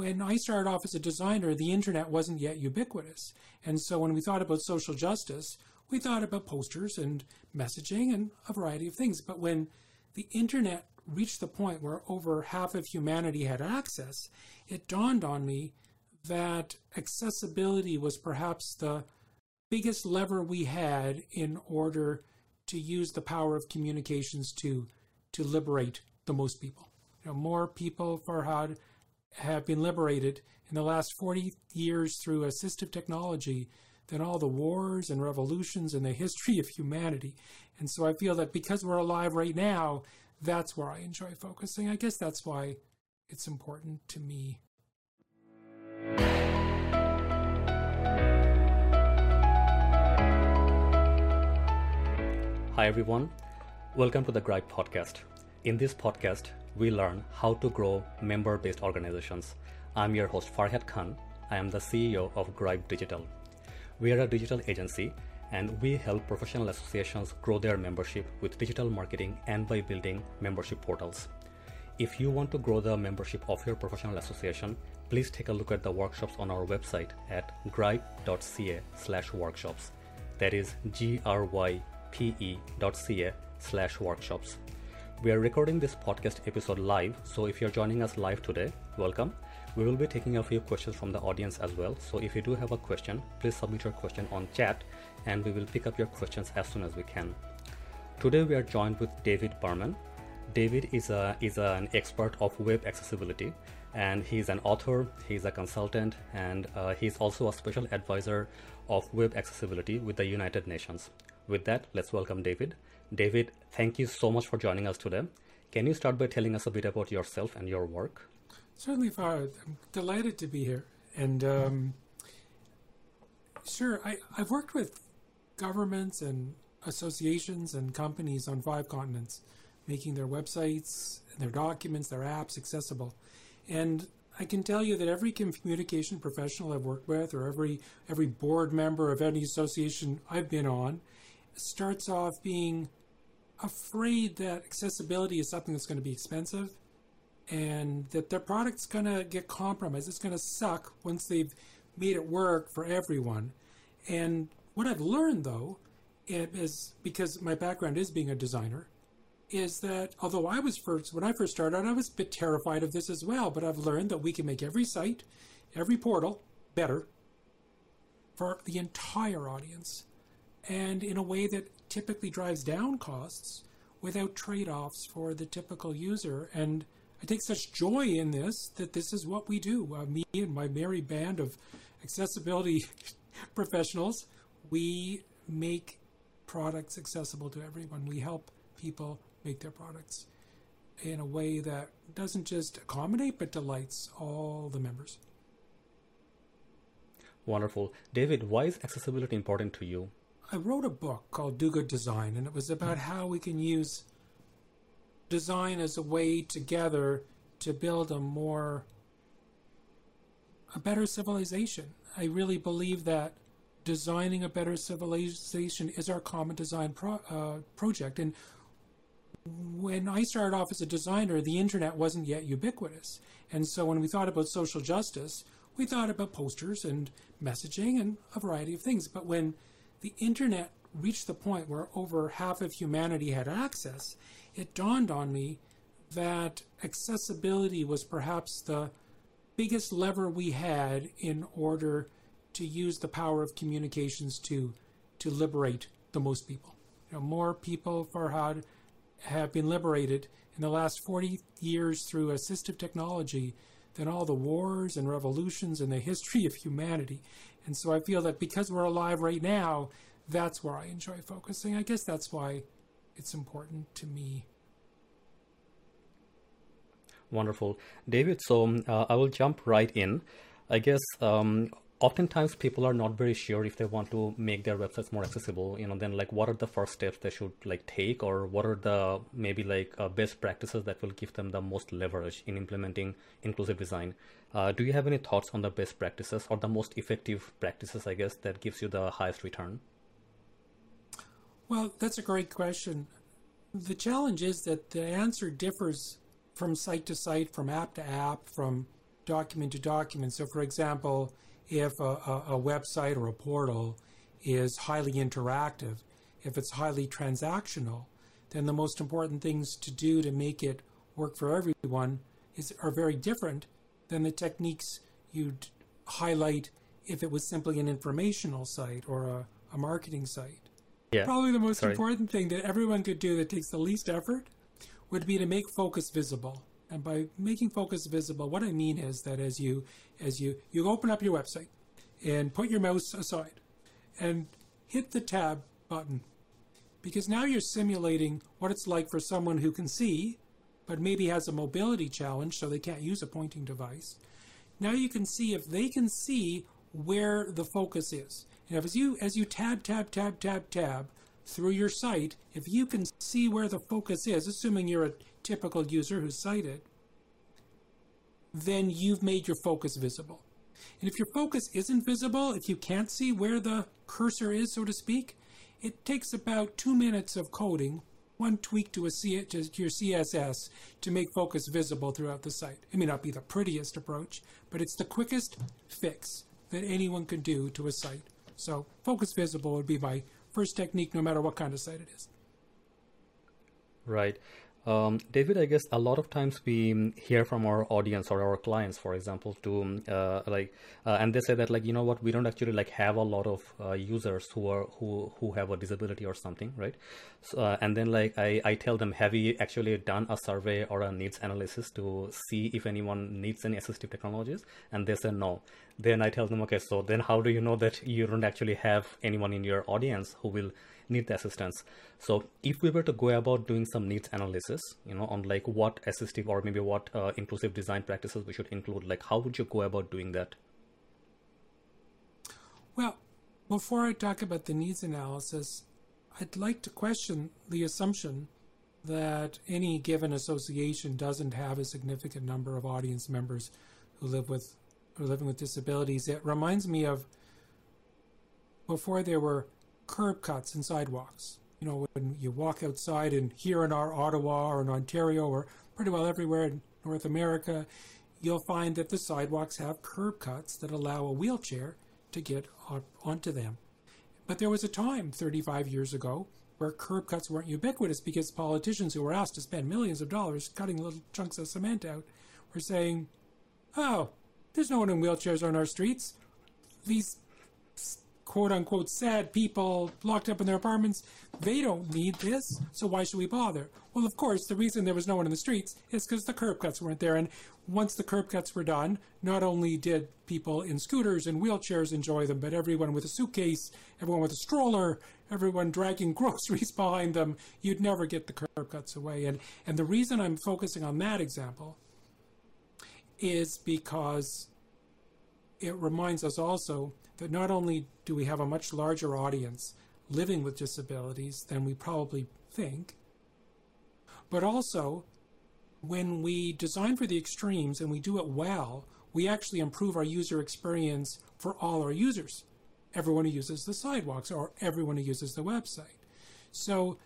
when I started off as a designer, the internet wasn't yet ubiquitous. And so when we thought about social justice, we thought about posters and messaging and a variety of things. But when the internet reached the point where over half of humanity had access, it dawned on me that accessibility was perhaps the biggest lever we had in order to use the power of communications to to liberate the most people. You know, more people, Farhad, have been liberated in the last 40 years through assistive technology than all the wars and revolutions in the history of humanity. And so I feel that because we're alive right now, that's where I enjoy focusing. I guess that's why it's important to me. Hi, everyone. Welcome to the Grype podcast. In this podcast, we learn how to grow member based organizations. I'm your host, Farhad Khan. I am the CEO of Grype Digital. We are a digital agency and we help professional associations grow their membership with digital marketing and by building membership portals. If you want to grow the membership of your professional association, please take a look at the workshops on our website at grype.ca/slash workshops. That is G-R-Y pe.ca slash workshops. We are recording this podcast episode live, so if you're joining us live today, welcome. We will be taking a few questions from the audience as well. So if you do have a question, please submit your question on chat and we will pick up your questions as soon as we can. Today we are joined with David Berman. David is a is an expert of web accessibility and he's an author, he's a consultant, and uh, he's also a special advisor of web accessibility with the United Nations. With that, let's welcome David. David, thank you so much for joining us today. Can you start by telling us a bit about yourself and your work? Certainly, Farhad. I'm delighted to be here. And um, sure, I, I've worked with governments and associations and companies on five continents, making their websites, their documents, their apps accessible. And I can tell you that every communication professional I've worked with, or every every board member of any association I've been on, starts off being afraid that accessibility is something that's going to be expensive and that their product's going to get compromised. It's going to suck once they've made it work for everyone. And what I've learned, though, eh, is because my background is being a designer, is that although I was first, when I first started out, I was a bit terrified of this as well, but I've learned that we can make every site, every portal better for the entire audience and in a way that typically drives down costs without trade offs for the typical user. And I take such joy in this that this is what we do. Uh, me and my merry band of accessibility professionals, we make products accessible to everyone. We help people make their products in a way that doesn't just accommodate but delights all the members. Wonderful. David, why is accessibility important to you? I wrote a book called Do Good Design, and it was about how we can use design as a way together to build a more a better civilization. I really believe that designing a better civilization is our common design pro, uh, project. And when I started off as a designer, the internet wasn't yet ubiquitous. And so when we thought about social justice, we thought about posters and messaging and a variety of things. But when the internet reached the point where over half of humanity had access, it dawned on me that accessibility was perhaps the biggest lever we had in order to use the power of communications to to liberate the most people. You know, more people, Farhad, have been liberated in the last 40 years through assistive technology than all the wars and revolutions in the history of humanity. And so I feel that because we're alive right now, that's where I enjoy focusing. I guess that's why it's important to me. Wonderful. David, so uh, I will jump right in. I guess um, oftentimes people are not very sure if they want to make their websites more accessible you know then like what are the first steps they should like take or what are the maybe like uh, best practices that will give them the most leverage in implementing inclusive design? Uh, do you have any thoughts on the best practices or the most effective practices i guess that gives you the highest return? Well that's a great question. The challenge is that the answer differs from site to site from app to app from document to document. So, for example, if a, a, website or a portal is highly interactive, if it's highly transactional, then the most important things to do to make it work for everyone is are very different than the techniques you'd highlight if it was simply an informational site or a, a marketing site. Yeah. Probably the most Sorry. important thing that everyone could do that takes the least effort would be to make focus visible. And by making focus visible, what I mean is that as you as you you open up your website and put your mouse aside and hit the tab button because now you're simulating what it's like for someone who can see but maybe has a mobility challenge so they can't use a pointing device. Now you can see if they can see where the focus is. If as you as you tab tab tab tab tab through your site, if you can see where the focus is, assuming you're a typical user who's sighted, then you've made your focus visible. And if your focus isn't visible, if you can't see where the cursor is, so to speak, it takes about two minutes of coding, one tweak to, a C- to your CSS to make focus visible throughout the site. It may not be the prettiest approach, but it's the quickest fix that anyone can do to a site. So, focus visible would be my first technique, no matter what kind of site it is. Right. Um, David, I guess a lot of times we hear from our audience or our clients, for example, to uh, like, uh, and they say that like, you know what, we don't actually like have a lot of uh, users who are who who have a disability or something, right? So, uh, and then like I I tell them, have you actually done a survey or a needs analysis to see if anyone needs any assistive technologies? And they say no. Then I tell them, okay, so then how do you know that you don't actually have anyone in your audience who will need the assistance. So if we were to go about doing some needs analysis, you know, on like what assistive or maybe what uh, inclusive design practices we should include, like how would you go about doing that? Well, before I talk about the needs analysis, I'd like to question the assumption that any given association doesn't have a significant number of audience members who live with who living with disabilities. It reminds me of before there were curb cuts and sidewalks. You know, when you walk outside and here in our Ottawa or in Ontario or pretty well everywhere in North America, you'll find that the sidewalks have curb cuts that allow a wheelchair to get onto them. But there was a time 35 years ago where curb cuts weren't ubiquitous because politicians who were asked to spend millions of dollars cutting little chunks of cement out were saying, oh, there's no one in wheelchairs on our streets. These quote unquote sad people locked up in their apartments, they don't need this, so why should we bother? Well, of course, the reason there was no one in the streets is because the curb cuts weren't there. And once the curb cuts were done, not only did people in scooters and wheelchairs enjoy them, but everyone with a suitcase, everyone with a stroller, everyone dragging groceries behind them, you'd never get the curb cuts away. And, and the reason I'm focusing on that example is because it reminds us also that not only do we have a much larger audience living with disabilities than we probably think, but also when we design for the extremes and we do it well, we actually improve our user experience for all our users. Everyone who uses the sidewalks or everyone who uses the website. So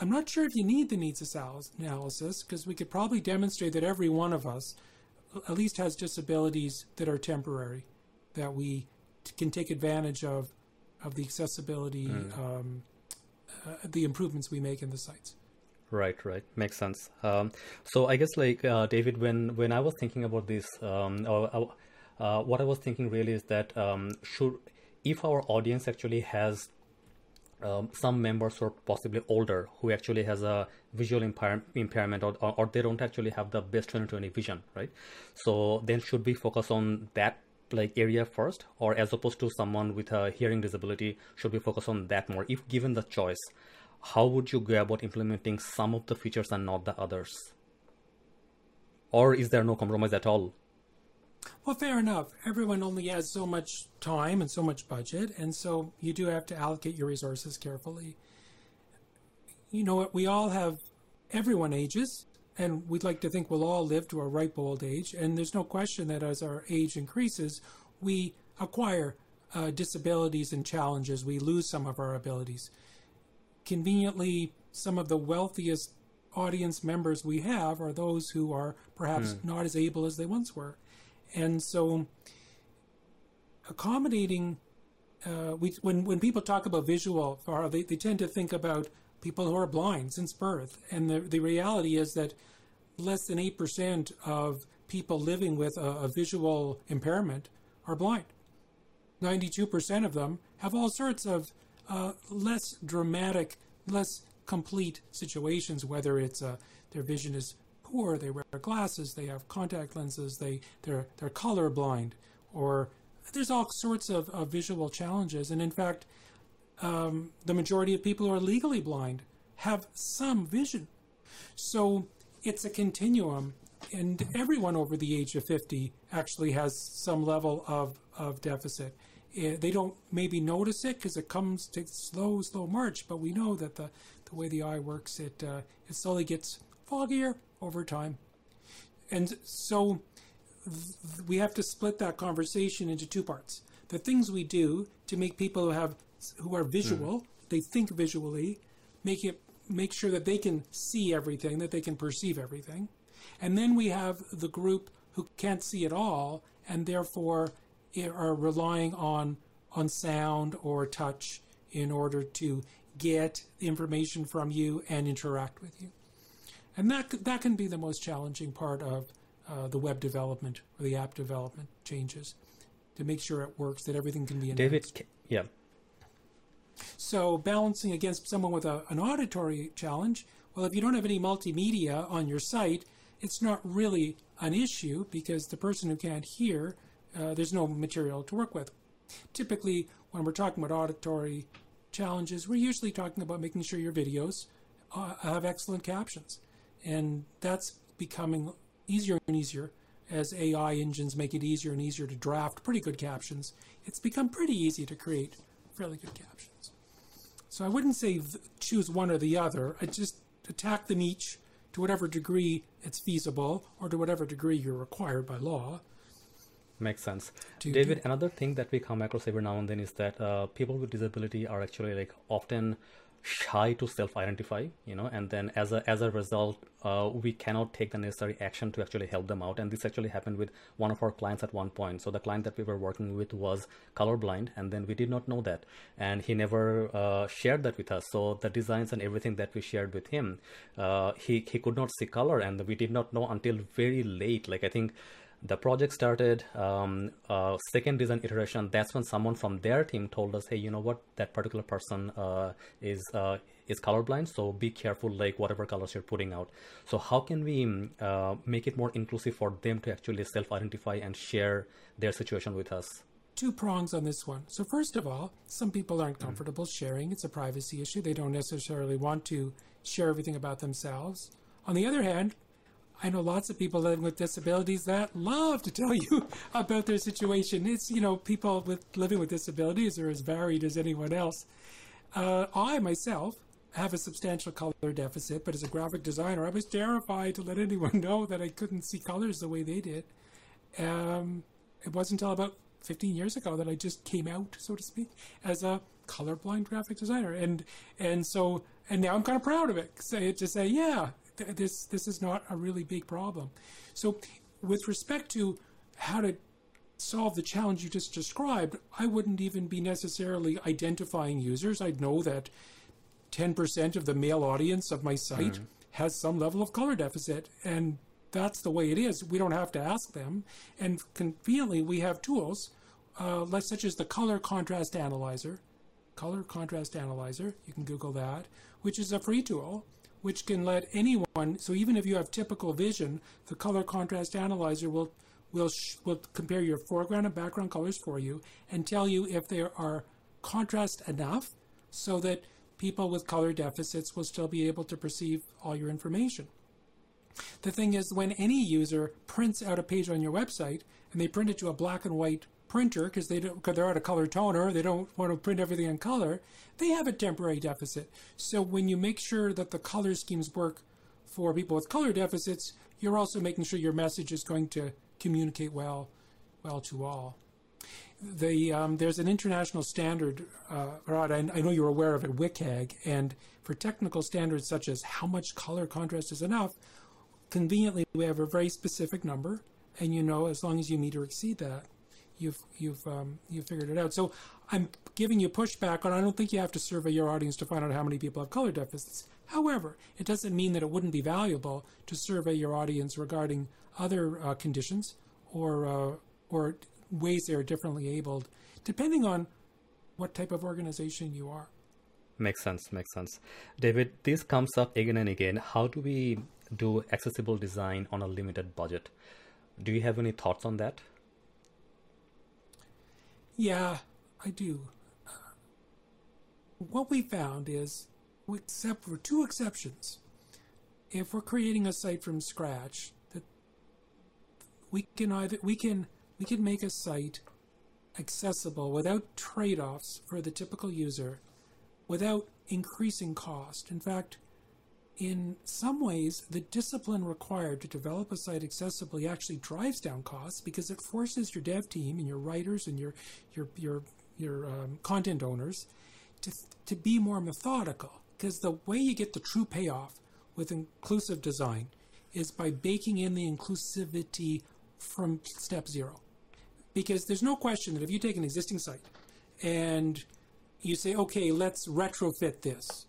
I'm not sure if you need the needs analysis because we could probably demonstrate that every one of us uh, at least has disabilities that are temporary, that we can take advantage of of the accessibility, mm. um, uh, the improvements we make in the sites. Right, right, makes sense. Um, so I guess like uh, David, when when I was thinking about this, um, uh, uh, what I was thinking really is that um, should if our audience actually has um, some members who are possibly older who actually has a visual impair- impairment or, or, or they don't actually have the best 2020 vision right so then should we focus on that like area first or as opposed to someone with a hearing disability should we focus on that more? If given the choice how would you go about implementing some of the features and not the others? Or is there no compromise at all? Well fair enough. Everyone only has so much time and so much budget and so you do have to allocate your resources carefully. You know what? We all have everyone ages and we'd like to think we'll all live to a ripe old age. And there's no question that as our age increases, we acquire uh, disabilities and challenges. We lose some of our abilities. Conveniently, some of the wealthiest audience members we have are those who are perhaps mm. not as able as they once were. And so accommodating, uh, we, when, when people talk about visual, they, they tend to think about people who are blind since birth. And the, the reality is that less than 8% of people living with a, a visual impairment are blind. 92% of them have all sorts of uh, less dramatic, less complete situations, whether it's uh, their vision is poor, they wear glasses, they have contact lenses, they, they're, they're colorblind, or there's all sorts of, of visual challenges. And in fact, um, the majority of people who are legally blind have some vision. So it's a continuum, and everyone over the age of 50 actually has some level of, of deficit. Eh, they don't maybe notice it because it comes to slow, slow march, but we know that the, the way the eye works, it, uh, it slowly gets foggier over time. And so we have to split that conversation into two parts. The things we do to make people who have who are visual, mm. they think visually, make it make sure that they can see everything, that they can perceive everything. And then we have the group who can't see at all and therefore are relying on on sound or touch in order to get information from you and interact with you. And that that can be the most challenging part of uh, the web development or the app development changes to make sure it works, that everything can be. David, yeah. So balancing against someone with a, an auditory challenge, well, if you don't have any multimedia on your site, it's not really an issue because the person who can't hear uh, there's no material to work with. Typically, when we're talking about auditory challenges, we're usually talking about making sure your videos uh, have excellent captions. And that's becoming easier and easier as AI engines make it easier and easier to draft pretty good captions. It's become pretty easy to create fairly good captions. So I wouldn't say choose one or the other. I just attack them each to whatever degree it's feasible or to whatever degree you're required by law. Makes sense. David, another thing that we come across every now and then is that uh, people with disability are actually like often shy to self-identify you know and then as a as a result uh, we cannot take the necessary action to actually help them out. And this actually happened with one of our clients at one point. So the client that we were working with was colorblind and then we did not know that. And he never uh, shared that with us. So the designs and everything that we shared with him uh, he he could not see color and we did not know until very late. Like i think the project started um, uh, second design iteration. That's when someone from their team told us hey you know what? That particular person uh, is uh, is colorblind so be careful like whatever colors you're putting out. So how can we uh, make it more inclusive for them to actually self-identify and share their situation with us? Two prongs on this one. So first of all some people aren't mm. comfortable mm. sharing. It's a privacy issue. They don't necessarily want to share everything about themselves. On the other hand I know lots of people living with disabilities that love to tell you about their situation. It's, you know, people with living with disabilities are as varied as anyone else. Uh, I myself have a substantial color deficit, but as a graphic designer, I was terrified to let anyone know that I couldn't see colors the way they did. Um, it wasn't until about 15 years ago that I just came out, so to speak, as a colorblind graphic designer, and and so and now I'm kind of proud of it. To say, yeah, this this is not a really big problem. So, with respect to how to solve the challenge you just described, I wouldn't even be necessarily identifying users. I'd know that 10% of the male audience of my site mm. has some level of color deficit, and that's the way it is. We don't have to ask them. And conveniently, we have tools uh, such as the color contrast analyzer. Color contrast analyzer, you can Google that, which is a free tool which can let anyone, so even if you have typical vision, the color contrast analyzer will will will compare your foreground and background colors for you and tell you if there are contrast enough so that people with color deficits will still be able to perceive all your information. The thing is, when any user prints out a page on your website and they print it to a black and white printer because they don't because they're out of color toner they don't want to print everything in color they have a temporary deficit. So when you make sure that the color schemes work for people with color deficits you're also making sure your message is going to communicate well well to all. The um, there's an international standard uh, Rod, I, I know you're aware of it WCAG and for technical standards such as how much color contrast is enough conveniently we have a very specific number and you know as long as you meet or exceed that, you've you've um, you've figured it out. So I'm giving you pushback on. I don't think you have to survey your audience to find out how many people have color deficits. However, it doesn't mean that it wouldn't be valuable to survey your audience regarding other uh, conditions or uh, or ways they are differently abled, depending on what type of organization you are. Makes sense. Makes sense. David, this comes up again and again. How do we do accessible design on a limited budget? Do you have any thoughts on that? Yeah, I do. Uh, what we found is, except for two exceptions, if we're creating a site from scratch, that we can either we can we can make a site accessible without trade-offs for the typical user, without increasing cost. In fact, in some ways, the discipline required to develop a site accessibly actually drives down costs because it forces your dev team and your writers and your your your your um, content owners to to be more methodical. Because the way you get the true payoff with inclusive design is by baking in the inclusivity from step zero. Because there's no question that if you take an existing site and you say, okay, let's retrofit this,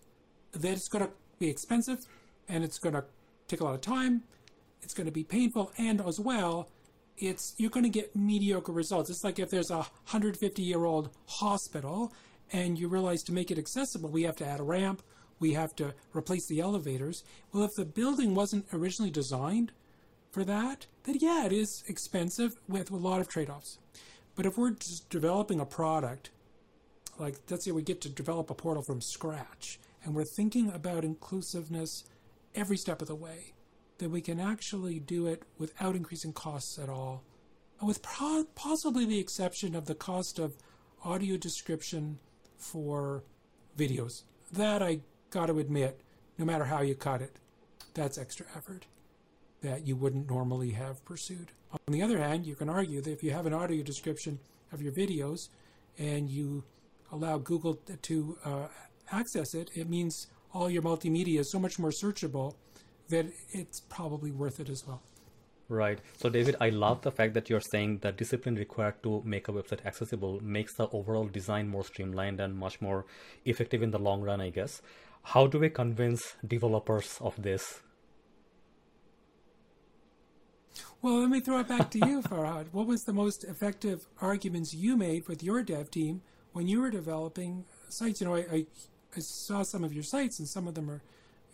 that it's going to be expensive and it's going to take a lot of time. It's going to be painful, and as well, it's you're going to get mediocre results. It's like if there's a 150 year old hospital and you realize to make it accessible, we have to add a ramp, we have to replace the elevators. Well, if the building wasn't originally designed for that, then yeah, it is expensive with a lot of trade offs. But if we're developing a product, like let's say we get to develop a portal from scratch, and we're thinking about inclusiveness every step of the way, that we can actually do it without increasing costs at all, with pro- possibly the exception of the cost of audio description for videos. That I got to admit, no matter how you cut it, that's extra effort that you wouldn't normally have pursued. On the other hand, you can argue that if you have an audio description of your videos and you allow Google to uh, access it, it means all your multimedia is so much more searchable that it's probably worth it as well. Right. So, David, I love the fact that you're saying the discipline required to make a website accessible makes the overall design more streamlined and much more effective in the long run, I guess. How do we convince developers of this? Well, let me throw it back to you, Farhad. What was the most effective arguments you made with your dev team when you were developing sites? You know, I, I I saw some of your sites, and some of them are,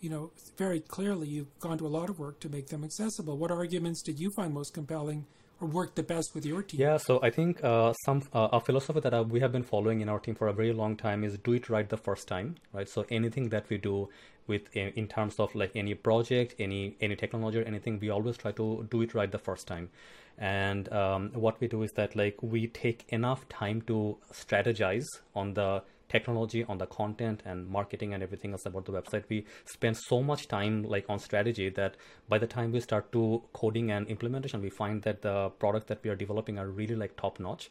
you know, very clearly you've gone to a lot of work to make them accessible. What arguments did you find most compelling or worked the best with your team? Yeah, so I think uh, some uh, a philosophy that uh, we have been following in our team for a very long time is do it right the first time, right? So anything that we do with in terms of like any project, any any technology or anything, we always try to do it right the first time. And um, what we do is that like we take enough time to strategize on the technology on the content and marketing and everything else about the website. We spend so much time like on strategy that by the time we start to coding and implementation we find that the products that we are developing are really like top notch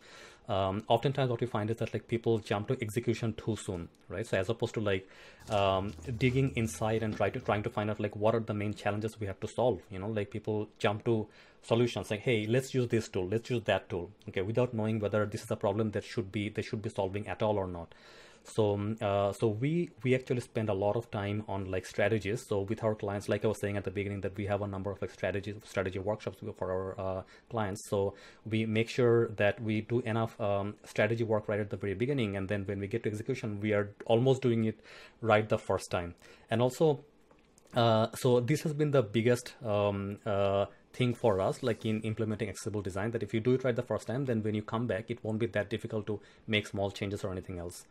um, oftentimes what we find is that like people jump to execution too soon right? So as opposed to like um, digging inside and try to trying to find out like what are the main challenges we have to solve you know? Like people jump to solutions like hey let's use this tool let's use that tool okay without knowing whether this is a problem that should be they should be solving at all or not so um, uh, so we we actually spend a lot of time on like strategies. So with our clients like i was saying at the beginning that we have a number of like strategies strategy workshops for our uh, clients. So we make sure that we do enough um, strategy work right at the very beginning. And then when we get to execution we are almost doing it right the first time. And also uh, so this has been the biggest um, uh, thing for us like in implementing accessible design that if you do it right the first time then when you come back it won't be that difficult to make small changes or anything else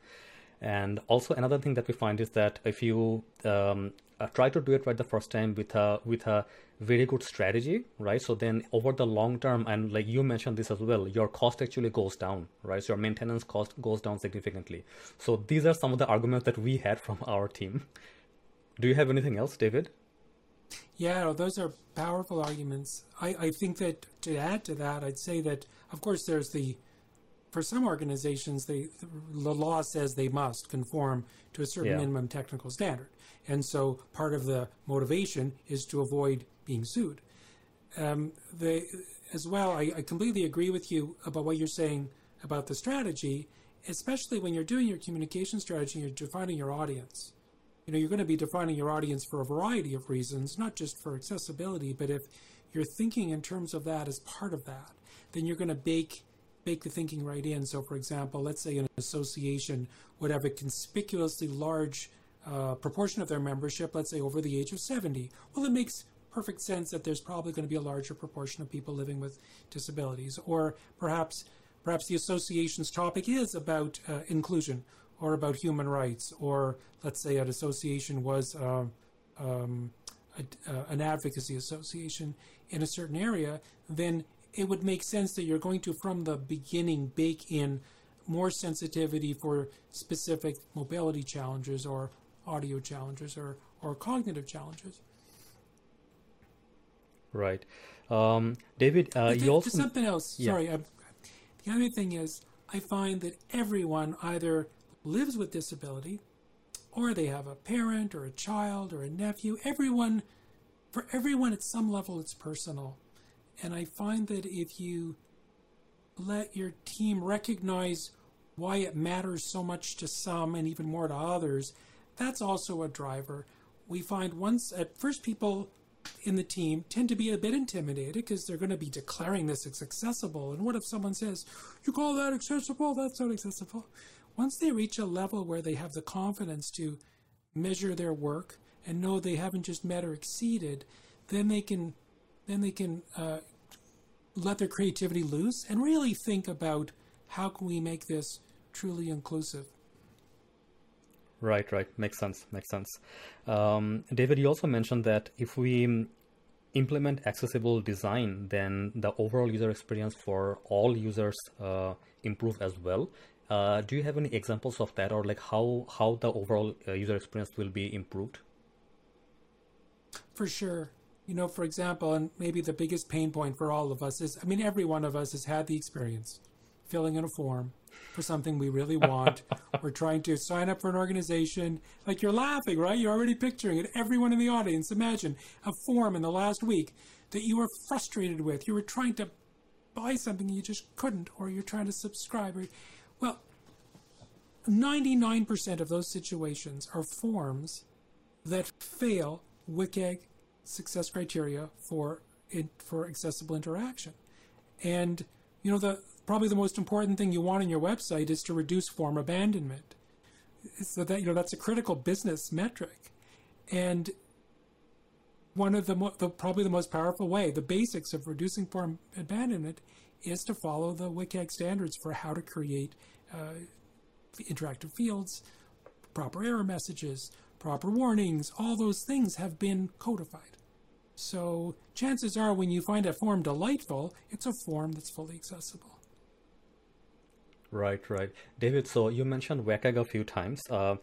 and also another thing that we find is that if you um, uh, try to do it right the first time with a with a very good strategy, right? So then over the long term, and like you mentioned this as well, your cost actually goes down, right? So your maintenance cost goes down significantly. So these are some of the arguments that we had from our team. Do you have anything else, David? Yeah, those are powerful arguments. I, I think that to add to that, I'd say that of course there's the for some organizations, they, the law says they must conform to a certain yeah. minimum technical standard. And so part of the motivation is to avoid being sued. Um, they, as well, I, I completely agree with you about what you're saying about the strategy, especially when you're doing your communication strategy, you're defining your audience. You know, you're going to be defining your audience for a variety of reasons, not just for accessibility, but if you're thinking in terms of that as part of that, then you're going to bake bake the thinking right in. So, for example, let's say an association would have a conspicuously large uh, proportion of their membership, let's say over the age of 70. Well, it makes perfect sense that there's probably going to be a larger proportion of people living with disabilities. Or perhaps, perhaps the association's topic is about uh, inclusion or about human rights. Or let's say an association was uh, um, a, uh, an advocacy association in a certain area, then it would make sense that you're going to, from the beginning, bake in more sensitivity for specific mobility challenges or audio challenges or, or cognitive challenges. Right. Um, David, uh, you also. Something else. Yeah. Sorry. I, the other thing is, I find that everyone either lives with disability or they have a parent or a child or a nephew. Everyone, for everyone at some level, it's personal. And I find that if you let your team recognize why it matters so much to some and even more to others, that's also a driver. We find once at first people in the team tend to be a bit intimidated because they're going to be declaring this as accessible. And what if someone says, You call that accessible? That's not accessible. Once they reach a level where they have the confidence to measure their work and know they haven't just met or exceeded, then they can then they can uh, let their creativity loose and really think about how can we make this truly inclusive. Right, right. Makes sense. Makes sense. Um, David, you also mentioned that if we implement accessible design, then the overall user experience for all users uh, improve as well. Uh, do you have any examples of that, or like how how the overall uh, user experience will be improved? For sure. You know, for example, and maybe the biggest pain point for all of us is, I mean, every one of us has had the experience filling in a form for something we really want. We're trying to sign up for an organization. Like you're laughing, right? You're already picturing it. Everyone in the audience, imagine a form in the last week that you were frustrated with. You were trying to buy something you just couldn't, or you're trying to subscribe. Or, well, 99% of those situations are forms that fail WCAG success criteria for for accessible interaction. And you know the probably the most important thing you want in your website is to reduce form abandonment. So that you know that's a critical business metric, and one of the, mo- the probably the most powerful way, the basics of reducing form abandonment, is to follow the WCAG standards for how to create uh, interactive fields, proper error messages, proper warnings. All those things have been codified. So chances are, when you find a form delightful, it's a form that's fully accessible. Right, right. David, so you mentioned WCAG a few times. Uh,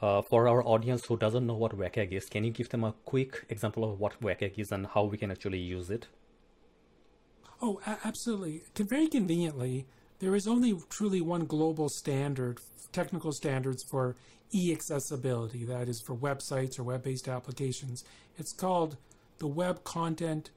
uh, for our audience who doesn't know what WCAG is, can you give them a quick example of what WCAG is and how we can actually use it? Oh, absolutely. Very conveniently, there is only truly one global standard, technical standards for e-accessibility, that is for websites or web-based applications. It's called the Web Content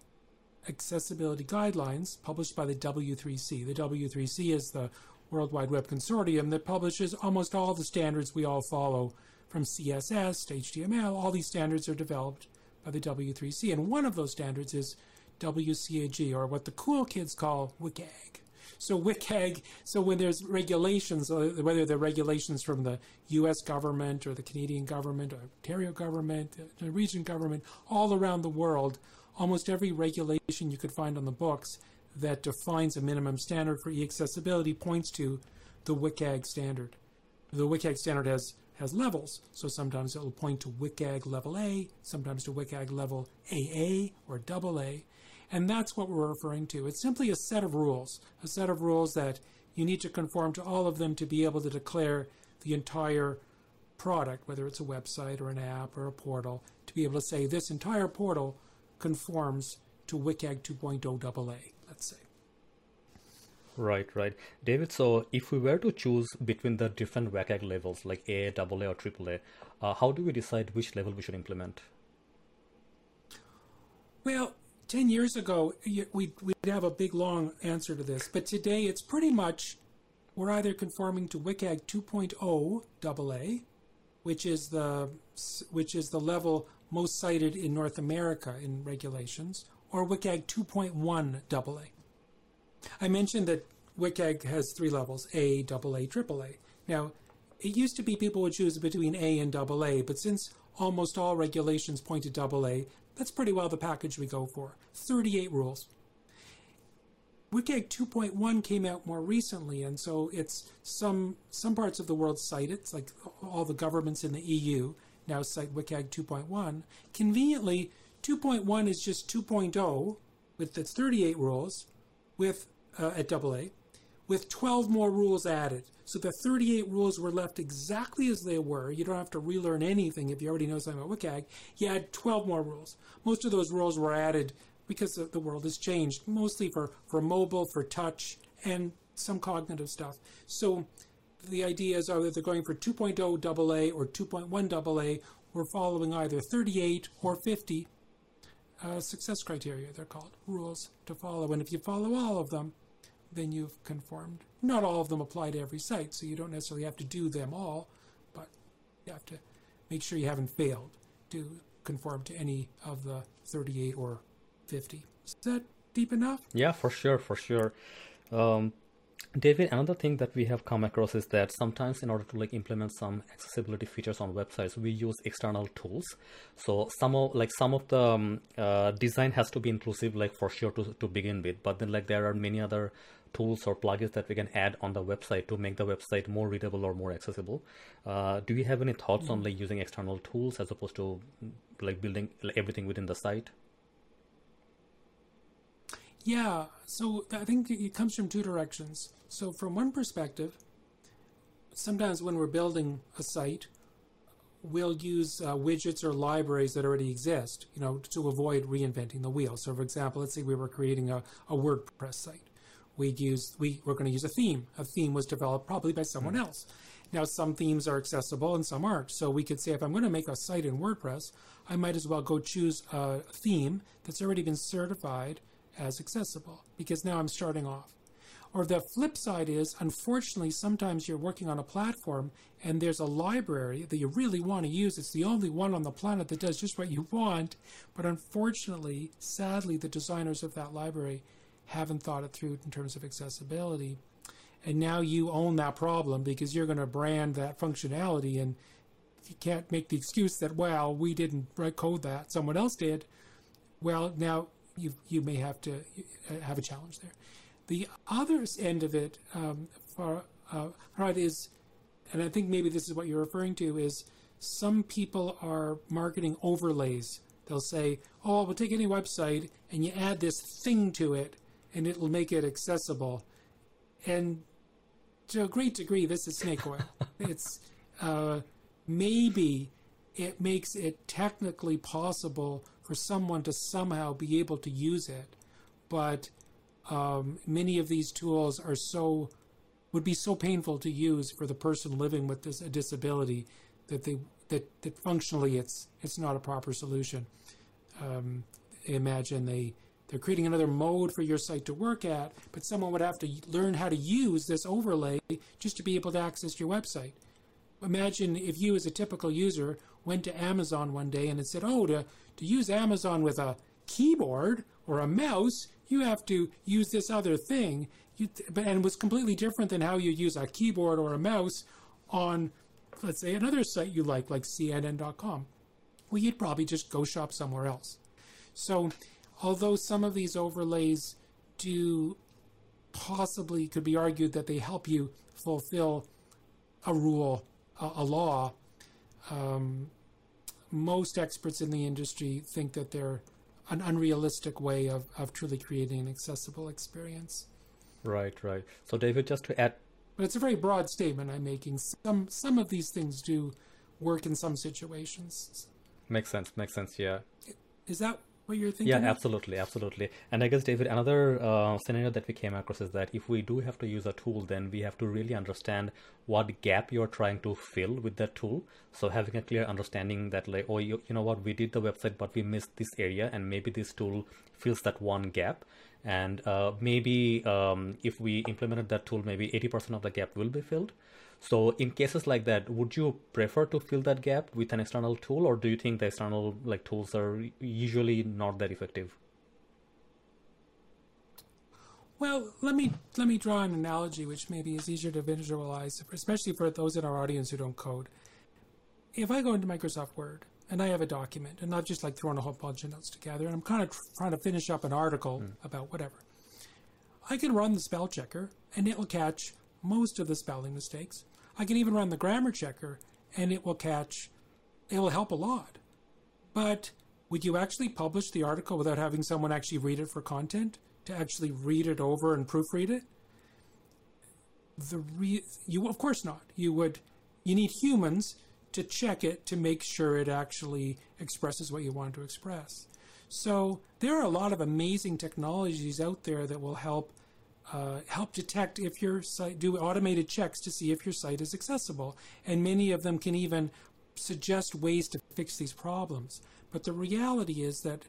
Accessibility Guidelines, published by the W3C. The W3C is the World Wide Web Consortium that publishes almost all the standards we all follow, from CSS to HTML. All these standards are developed by the W3C, and one of those standards is WCAG, or what the cool kids call WCAG. So WCAG, so when there's regulations, uh, whether they're regulations from the U.S. government or the Canadian government or Ontario government, the region government, all around the world, almost every regulation you could find on the books that defines a minimum standard for e-accessibility points to the WCAG standard. The WCAG standard has has levels, so sometimes it will point to WCAG level A, sometimes to WCAG level AA or AA, and that's what we're referring to. It's simply a set of rules, a set of rules that you need to conform to all of them to be able to declare the entire product, whether it's a website or an app or a portal, to be able to say this entire portal conforms to WCAG 2.0 AA let's say. Right, right. David, so if we were to choose between the different WCAG levels like A, AA, or AAA, uh, how do we decide which level we should implement? Well, 10 years ago, we'd, have a big long answer to this, but today it's pretty much we're either conforming to WCAG 2.0 AA, which is the which is the level most cited in North America in regulations, or WCAG 2.1 AA. I mentioned that WCAG has three levels: A, AA, AAA. Now, it used to be people would choose between A and AA, but since almost all regulations point to AA, that's pretty well the package we go for. 38 rules. WCAG 2.1 came out more recently, and so it's some some parts of the world cite it, it's like all the governments in the EU now cite WCAG 2.1. Conveniently, 2.1 is just 2.0 with its 38 rules, with uh, at AA, with 12 more rules added. So the 38 rules were left exactly as they were. You don't have to relearn anything if you already know something about WCAG. You add 12 more rules. Most of those rules were added because the world has changed, mostly for, for mobile, for touch, and some cognitive stuff. So the idea is either they're going for 2.0 AA or 2.1 AA, we're following either 38 or 50 uh, success criteria, they're called, rules to follow. And if you follow all of them, then you've conformed. Not all of them apply to every site, so you don't necessarily have to do them all, but you have to make sure you haven't failed to conform to any of the 38 or 50. Is that deep enough? Yeah, for sure, for sure. Um, David, another thing that we have come across is that sometimes in order to like implement some accessibility features on websites, we use external tools. So some of like some of the um, uh, design has to be inclusive, like for sure to, to begin with. But then like there are many other tools or plugins that we can add on the website to make the website more readable or more accessible. Uh, do you have any thoughts mm-hmm. on like using external tools as opposed to like building everything within the site? Yeah, so I think it comes from two directions. So, from one perspective, sometimes when we're building a site, we'll use uh, widgets or libraries that already exist, you know, to avoid reinventing the wheel. So, for example, let's say we were creating a, a WordPress site. We'd use we we're going to use a theme. A theme was developed probably by someone mm. else. Now, some themes are accessible and some aren't. So we could say if I'm going to make a site in WordPress, I might as well go choose a theme that's already been certified as accessible because now I'm starting off. Or the flip side is, unfortunately, sometimes you're working on a platform and there's a library that you really want to use. It's the only one on the planet that does just what you want. But unfortunately, sadly, the designers of that library haven't thought it through in terms of accessibility. And now you own that problem because you're going to brand that functionality and you can't make the excuse that, well, we didn't write code that, someone else did. Well, now you you may have to uh, have a challenge there. The other end of it, um, for uh, right, is, and I think maybe this is what you're referring to, is some people are marketing overlays. They'll say, "Oh, we'll take any website and you add this thing to it, and it will make it accessible." And to a great degree, this is snake oil. it's uh, maybe it makes it technically possible for someone to somehow be able to use it. But um, many of these tools are so would be so painful to use for the person living with this a disability that they that, that functionally it's it's not a proper solution. Um, imagine they they're creating another mode for your site to work at, but someone would have to learn how to use this overlay just to be able to access your website. Imagine if you, as a typical user, went to Amazon one day and it said, "Oh, to to use Amazon with a keyboard or a mouse, you have to use this other thing. You, and it was completely different than how you use a keyboard or a mouse on, let's say, another site you like, like CNN.com. Well, you'd probably just go shop somewhere else. So, although some of these overlays do possibly could be argued that they help you fulfill a rule, a, a law, um, most experts in the industry think that they're an unrealistic way of, of truly creating an accessible experience. Right, right. So, David, just to add. But it's a very broad statement I'm making. Some, some of these things do work in some situations. Makes sense, makes sense, yeah. Is that what you're thinking? Yeah, absolutely, absolutely. And I guess, David, another uh, scenario that we came across is that if we do have to use a tool, then we have to really understand what gap you're trying to fill with that tool. So having a clear understanding that, like, oh, you, you know what, we did the website, but we missed this area, and maybe this tool fills that one gap. And uh, maybe um, if we implemented that tool, maybe 80% of the gap will be filled. So in cases like that, would you prefer to fill that gap with an external tool, or do you think the external like tools are usually not that effective? Well, let me let me draw an analogy which maybe is easier to visualize, especially for those in our audience who don't code. If I go into Microsoft Word and I have a document and I've just like thrown a whole bunch of notes together and I'm kind of trying to finish up an article mm. about whatever, I can run the spell checker and it will catch most of the spelling mistakes. I can even run the grammar checker and it will catch, it will help a lot. But would you actually publish the article without having someone actually read it for content? To actually read it over and proofread it? The re- you of course not. You would you need humans to check it to make sure it actually expresses what you want to express. So there are a lot of amazing technologies out there that will help uh, help detect if your site, do automated checks to see if your site is accessible. And many of them can even suggest ways to fix these problems. But the reality is that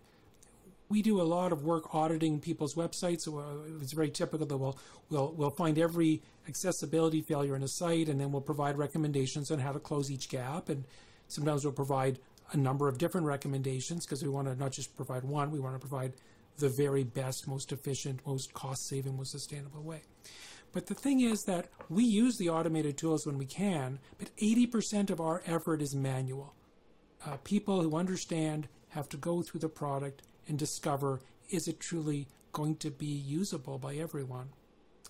we do a lot of work auditing people's websites. It's very typical that we'll, we'll, we'll find every accessibility failure in a site and then we'll provide recommendations on how to close each gap. And sometimes we'll provide a number of different recommendations because we want to not just provide one, we want to provide the very best, most efficient, most cost saving, most sustainable way. But the thing is that we use the automated tools when we can, but 80% of our effort is manual. Uh, people who understand have to go through the product and discover is it truly going to be usable by everyone.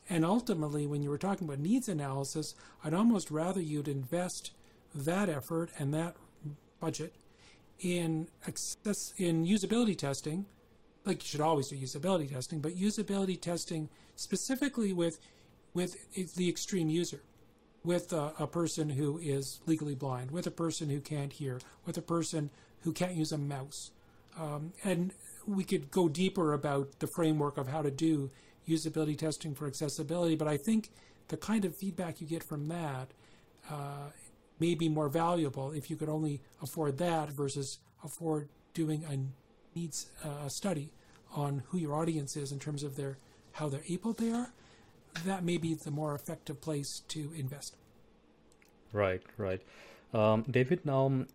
And ultimately, when you were talking about needs analysis, I'd almost rather you'd invest that effort and that budget in access in usability testing like you should always do usability testing, but usability testing specifically with with the extreme user, with a, a, person who is legally blind, with a person who can't hear, with a person who can't use a mouse, um, and we could go deeper about the framework of how to do usability testing for accessibility. But I think the kind of feedback you get from that uh, may be more valuable if you could only afford that versus afford doing a needs uh, a study on who your audience is in terms of their how they're able they are, that may be the more effective place to invest. Right, right. Um, David, now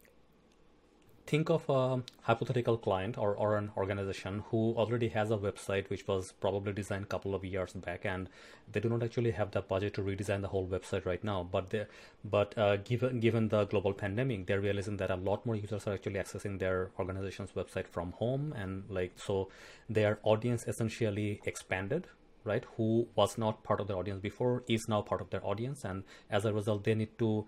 think of a hypothetical client or, or an organization who already has a website which was probably designed a couple of years back and they do not actually have the budget to redesign the whole website right now but they but uh, given given the global pandemic they're realizing that a lot more users are actually accessing their organization's website from home and like so their audience essentially expanded right? Who was not part of the audience before is now part of their audience and as a result they need to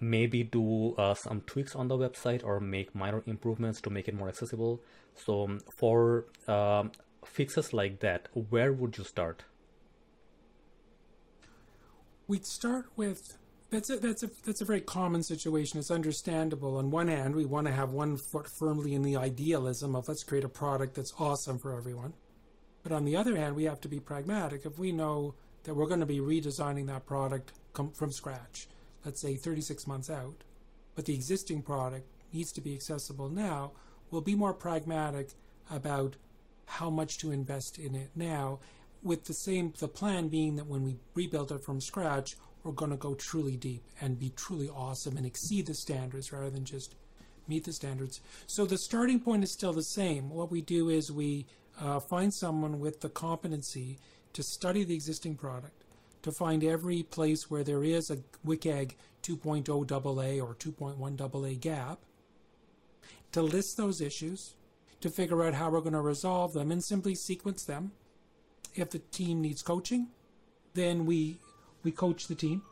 maybe do uh, some tweaks on the website or make minor improvements to make it more accessible. So um, for um, fixes like that, where would you start? We'd start with that's a that's a that's a very common situation. It's understandable. On one hand, we want to have one foot firmly in the idealism of let's create a product that's awesome for everyone. But on the other hand, we have to be pragmatic. If we know that we're going to be redesigning that product from scratch, let's say 36 months out, but the existing product needs to be accessible now, we'll be more pragmatic about how much to invest in it now with the same the plan being that when we rebuild it from scratch we're going to go truly deep and be truly awesome and exceed the standards rather than just meet the standards. So the starting point is still the same. What we do is we uh, find someone with the competency to study the existing product to find every place where there is a WCAG 2.0 AA or 2.1 AA gap, to list those issues, to figure out how we're going to resolve them, and simply sequence them. If the team needs coaching, then we we coach the team.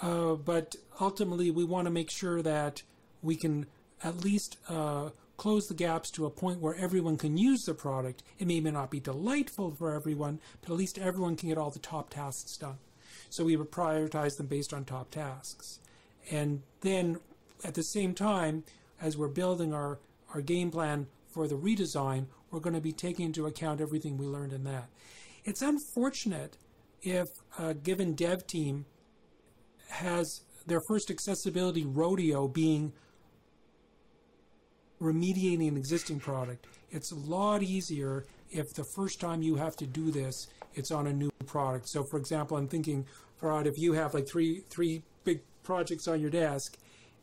Uh, but ultimately, we want to make sure that we can at least uh, close the gaps to a point where everyone can use the product. It may, may not be delightful for everyone, but at least everyone can get all the top tasks done. So we would prioritize them based on top tasks. And then at the same time, as we're building our, our game plan for the redesign, we're going to be taking into account everything we learned in that. It's unfortunate if a given dev team has their first accessibility rodeo being remediating an existing product. It's a lot easier if the first time you have to do this, it's on a new product. So, for example, I'm thinking, Farhad, if you have like three three big projects on your desk,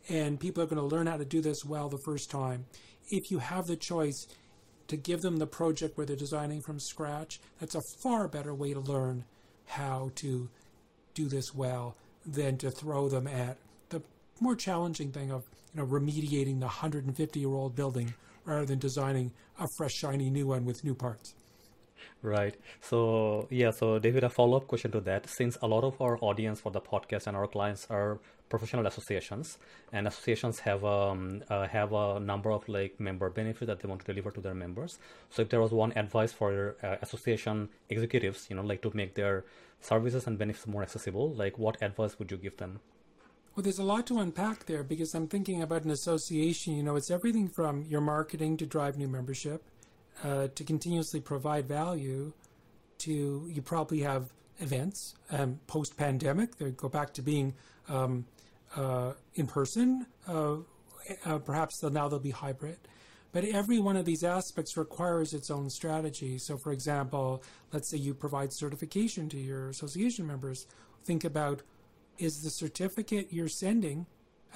and people are going to learn how to do this well the first time, if you have the choice to give them the project where they're designing from scratch, that's a far better way to learn how to do this well than to throw them at more challenging thing of you know remediating the 150 year old building rather than designing a fresh shiny new one with new parts. Right. So yeah so david a follow-up question to that. Since a lot of our audience for the podcast and our clients are professional associations and associations have um uh, have a number of like member benefits that they want to deliver to their members. So if there was one advice for uh, association executives you know like to make their services and benefits more accessible like what advice would you give them well, there's a lot to unpack there because I'm thinking about an association. You know, it's everything from your marketing to drive new membership, uh, to continuously provide value, to you probably have events um, post pandemic. They go back to being um, uh, in person. Uh, uh, perhaps now they'll be hybrid. But every one of these aspects requires its own strategy. So, for example, let's say you provide certification to your association members. Think about is the certificate you're sending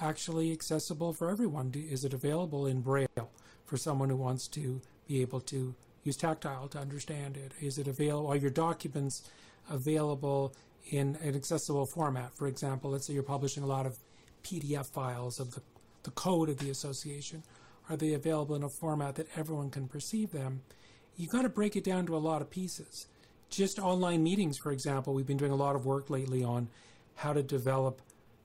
actually accessible for everyone? Is it available in Braille for someone who wants to be able to use tactile to understand it? Is it available? Are your documents available in an accessible format? For example, let's say you're publishing a lot of PDF files of the, the code of the association. Are they available in a format that everyone can perceive them? You've got to break it down to a lot of pieces. Just online meetings, for example, we've been doing a lot of work lately on how to develop,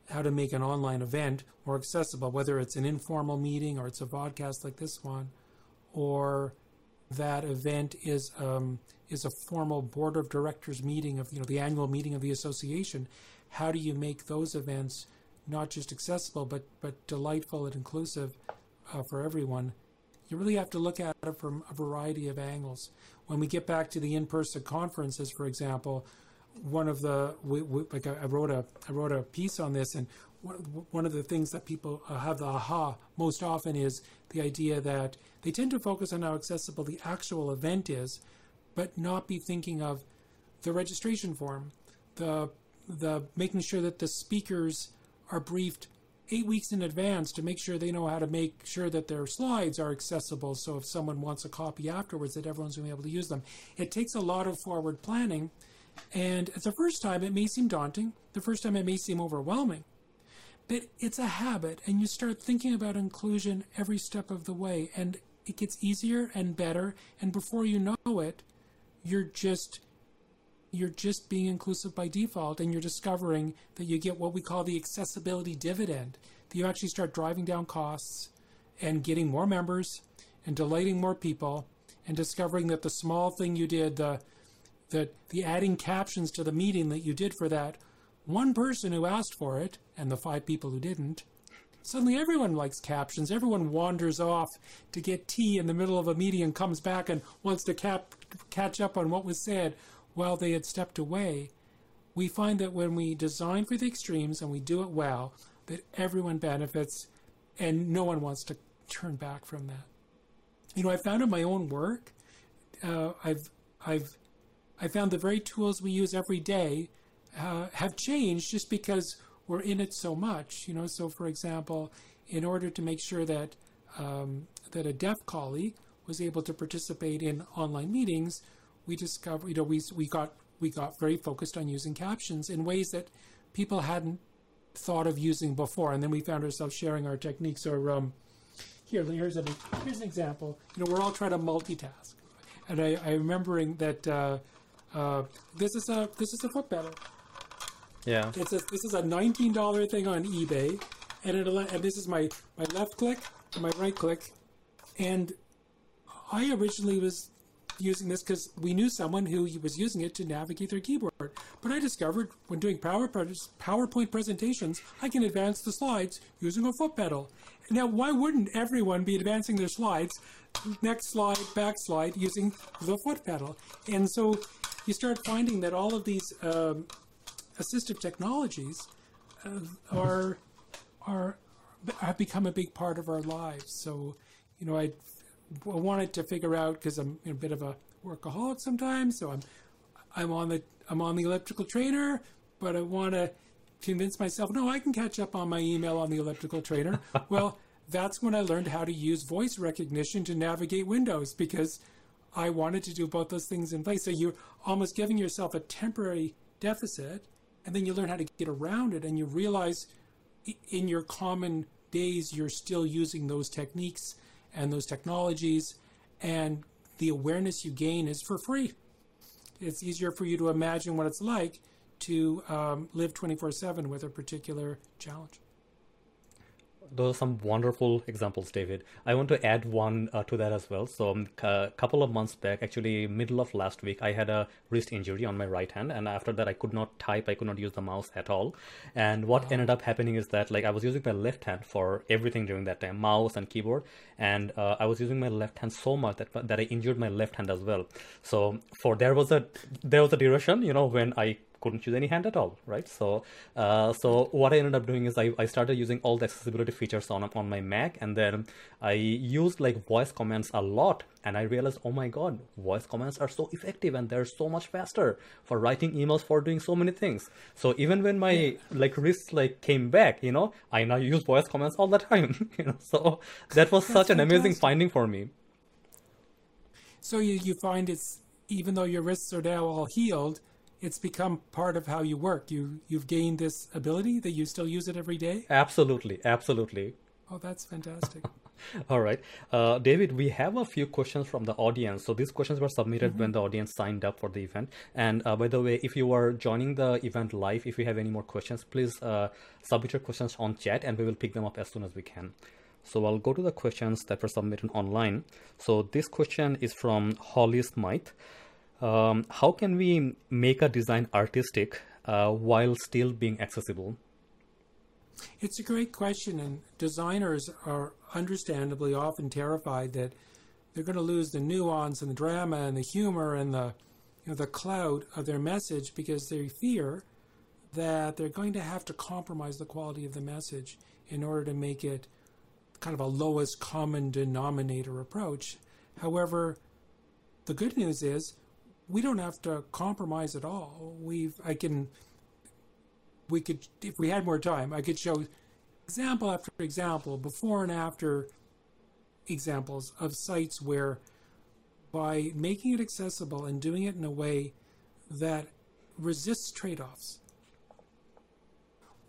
how to make an online event more accessible, whether it's an informal meeting or it's a podcast like this one, or that event is um, is a formal board of directors meeting of you know the annual meeting of the association. How do you make those events not just accessible but but delightful and inclusive uh, for everyone? You really have to look at it from a variety of angles. When we get back to the in-person conferences, for example, one of the we, we, like I, wrote a I wrote a piece on this, and one of the things that people uh, have the aha most often is the idea that they tend to focus on how accessible the actual event is, but not be thinking of the registration form, the the making sure that the speakers are briefed eight weeks in advance to make sure they know how to make sure that their slides are accessible. So if someone wants a copy afterwards, that everyone's going to be able to use them. It takes a lot of forward planning and the first time, it may seem daunting. The first time, it may seem overwhelming. But it's a habit, and you start thinking about inclusion every step of the way, and it gets easier and better. And before you know it, you're just you're just being inclusive by default, and you're discovering that you get what we call the accessibility dividend. That you actually start driving down costs and getting more members and delighting more people, and discovering that the small thing you did, the that the adding captions to the meeting that you did for that one person who asked for it and the five people who didn't, suddenly everyone likes captions. Everyone wanders off to get tea in the middle of a meeting and comes back and wants to cap, catch up on what was said while they had stepped away. We find that when we design for the extremes and we do it well, that everyone benefits and no one wants to turn back from that. You know, I found in my own work, uh, I've I've I found the very tools we use every day uh, have changed just because we're in it so much. You know, so for example, in order to make sure that um, that a deaf colleague was able to participate in online meetings, we discovered, you know, we we got we got very focused on using captions in ways that people hadn't thought of using before, and then we found ourselves sharing our techniques. Or um, here, here's an here's an example. You know, we're all trying to multitask, and I, I remembering that. Uh, uh, this is a this is a foot pedal. Yeah. It's a this is a nineteen dollar thing on eBay, and it and this is my my left click and my right click, and I originally was using this because we knew someone who was using it to navigate their keyboard. But I discovered when doing PowerPoint presentations, I can advance the slides using a foot pedal. Now, why wouldn't everyone be advancing their slides next slide, back slide, using the foot pedal. And so you start finding that all of these um, assistive technologies uh, are are have become a big part of our lives. So, you know, I, I wanted to figure out because I'm a bit of a workaholic sometimes. So I'm I'm on the I'm on the elliptical trainer, but I want to convince myself, no, I can catch up on my email on the elliptical trainer. well, that's when I learned how to use voice recognition to navigate Windows because I wanted to do both those things in place. So you're almost giving yourself a temporary deficit, and then you learn how to get around it, and you realize in your common days you're still using those techniques and those technologies, and the awareness you gain is for free. It's easier for you to imagine what it's like to um, live 24 7 with a particular challenge those are some wonderful examples, David. I want to add one uh, to that as well. So, um, a couple of months back, actually, middle of last week, I had a wrist injury on my right hand, and after that, I could not type, I could not use the mouse at all. And what wow. ended up happening is that, like, I was using my left hand for everything during that time, mouse and keyboard, and uh, I was using my left hand so much that that I injured my left hand as well. So, for there was a there was a duration, you know, when I couldn't use any hand at all, right? So, uh, so what I ended up doing is I, I started using all the accessibility features on on my Mac, and then I used like voice commands a lot, and I realized, oh my god, voice commands are so effective and they're so much faster for writing emails, for doing so many things. So even when my yeah. like wrists like came back, you know, I now use voice commands all the time. you know, so that was That's such an amazing finding for me. So you you find it's even though your wrists are now all healed it's become part of how you work. You you've gained this ability that you still use it every day. Absolutely, absolutely. Oh, that's fantastic. All right, uh, David, we have a few questions from the audience. So these questions were submitted mm-hmm. when the audience signed up for the event. And uh, by the way, if you are joining the event live, if you have any more questions, please uh, submit your questions on chat, and we will pick them up as soon as we can. So I'll go to the questions that were submitted online. So this question is from Holly Smythe um, how can we make a design artistic uh, while still being accessible? It's a great question, and designers are understandably often terrified that they're going to lose the nuance and the drama and the humor and the you know, the clout of their message because they fear that they're going to have to compromise the quality of the message in order to make it kind of a lowest common denominator approach. However, the good news is we don't have to compromise at all. We've I can we could if we had more time, I could show example after example, before and after examples of sites where by making it accessible and doing it in a way that resists trade-offs,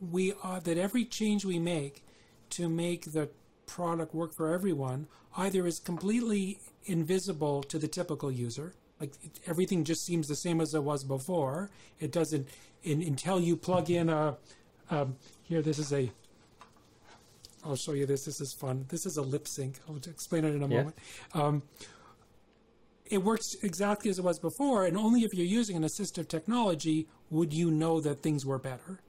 we are that every change we make to make the product work for everyone either is completely invisible to the typical user like everything just seems the same as it was before. It doesn't in, until you plug in a. Um, here, this is a. I'll show you this. This is fun. This is a lip sync. I'll explain it in a yeah. moment. Um, it works exactly as it was before, and only if you're using an assistive technology would you know that things were better.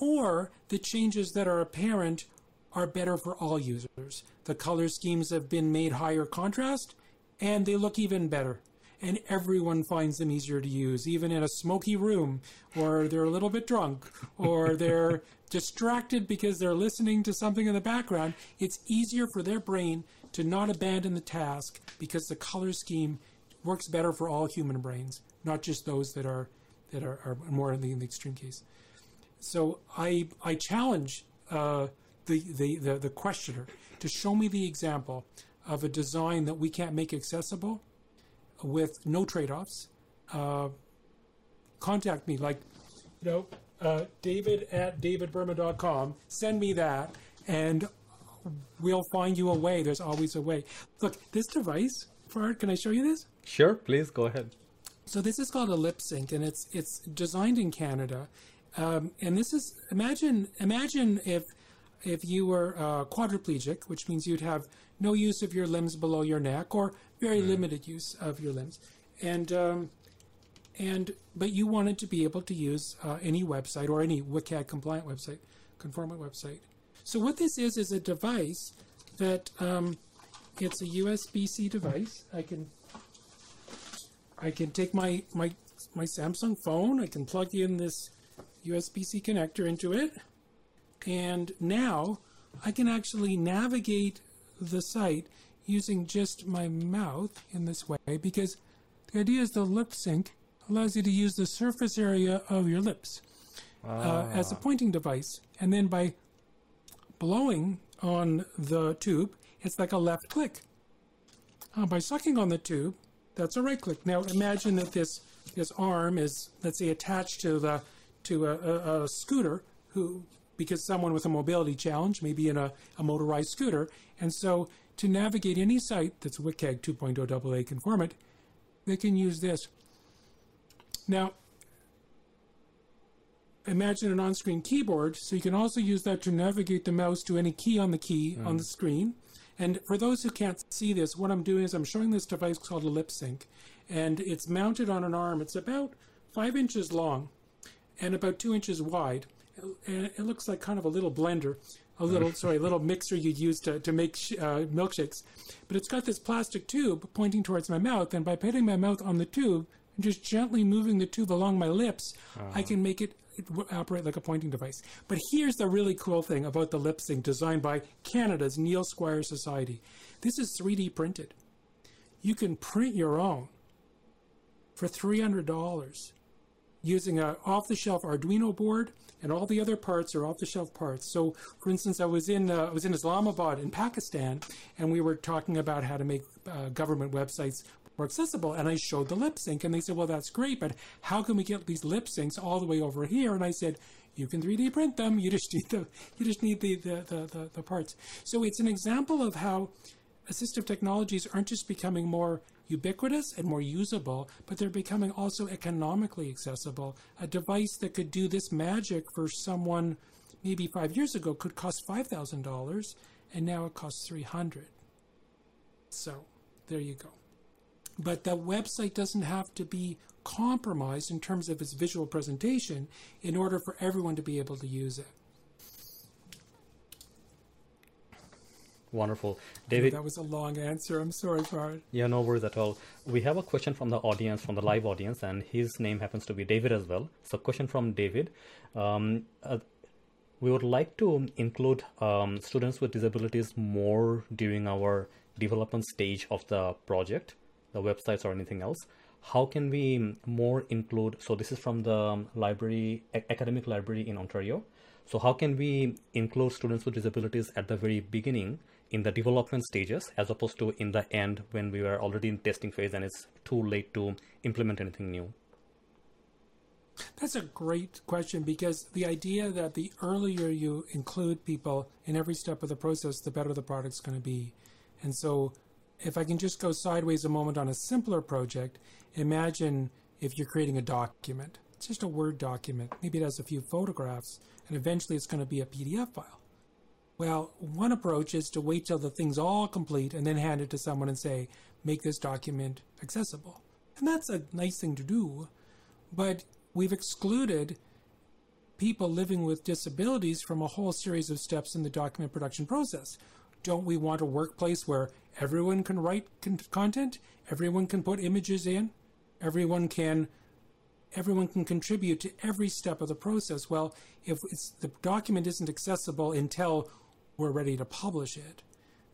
Or the changes that are apparent are better for all users. The color schemes have been made higher contrast, and they look even better and everyone finds them easier to use, even in a smoky room, or they're a little bit drunk, or they're distracted because they're listening to something in the background. It's easier for their brain to not abandon the task because the color scheme works better for all human brains, not just those that are that are, are more in the, in the, extreme case. So I I challenge uh, the, the, the the questioner to show me the example of a design that we can't make accessible with no trade-offs, uh, contact me. Like, you know, uh, David at davidberman.com. Send me that, and we'll find you a way. There's always a way. Look, this device, Fard, can I show you this? Sure, please go ahead. So this is called a lip sync, and it's it's designed in Canada. Um, and this is imagine imagine if if you were uh, quadriplegic, which means you'd have no use of your limbs below your neck or very mm. limited use of your limbs, and um, and but you wanted to be able to use uh, any website or any WCAG compliant website, conformant website. So what this is is a device that um, it's a USB-C device. I can I can take my my my Samsung phone. I can plug in this USB-C connector into it, and now I can actually navigate the site using just my mouth in this way because the idea is the lip sync allows you to use the surface area of your lips uh, as a pointing device. And then by blowing on the tube, it's like a left click. Uh, by sucking on the tube, that's a right click. Now imagine that this this arm is, let's say, attached to the to a, a, a scooter who because someone with a mobility challenge may be in a, a motorized scooter. And so to navigate any site that's WCAG 2.0 AA conformant, they can use this. Now, imagine an on-screen keyboard, so you can also use that to navigate the mouse to any key on the key mm. on the screen. And for those who can't see this, what I'm doing is I'm showing this device called a lip sync, and it's mounted on an arm. It's about five inches long and about two inches wide and it looks like kind of a little blender, a little sorry, a little mixer you'd use to to make sh- uh, milkshakes. But it's got this plastic tube pointing towards my mouth, and by putting my mouth on the tube and just gently moving the tube along my lips, uh-huh. I can make it, it operate like a pointing device. But here's the really cool thing about the lip sync designed by Canada's Neil Squire Society. This is 3D printed. You can print your own for $300 using an off-the-shelf Arduino board and all the other parts are off-the-shelf parts. So, for instance, I was in uh, I was in Islamabad in Pakistan, and we were talking about how to make uh, government websites more accessible. And I showed the lip sync, and they said, "Well, that's great, but how can we get these lip syncs all the way over here?" And I said, "You can 3D print them. You just need the you just need the the, the, the, the parts." So it's an example of how assistive technologies aren't just becoming more ubiquitous and more usable, but they're becoming also economically accessible. A device that could do this magic for someone maybe five years ago could cost $5,000, and now it costs 300 So there you go. But the website doesn't have to be compromised in terms of its visual presentation in order for everyone to be able to use it. Wonderful. David. That was a long answer. I'm sorry for it. Yeah, no worries at all. We have a question from the audience, from the live audience, and his name happens to be David as well. So, question from David. Um, uh, we would like to include um, students with disabilities more during our development stage of the project, the websites or anything else. How can we more include? So, this is from the library, academic library in Ontario. So, how can we include students with disabilities at the very beginning in the development stages as opposed to in the end when we were already in testing phase and it's too late to implement anything new? That's a great question because the idea that the earlier you include people in every step of the process, the better the product's going to be. And so, if I can just go sideways a moment on a simpler project, imagine if you're creating a document. It's just a Word document. Maybe it has a few photographs, and eventually it's going to be a PDF file. Well, one approach is to wait till the thing's all complete and then hand it to someone and say, make this document accessible. And that's a nice thing to do. But we've excluded people living with disabilities from a whole series of steps in the document production process. Don't we want a workplace where everyone can write con- content, everyone can put images in, everyone can everyone can contribute to every step of the process? Well, if the document isn't accessible until we're ready to publish it,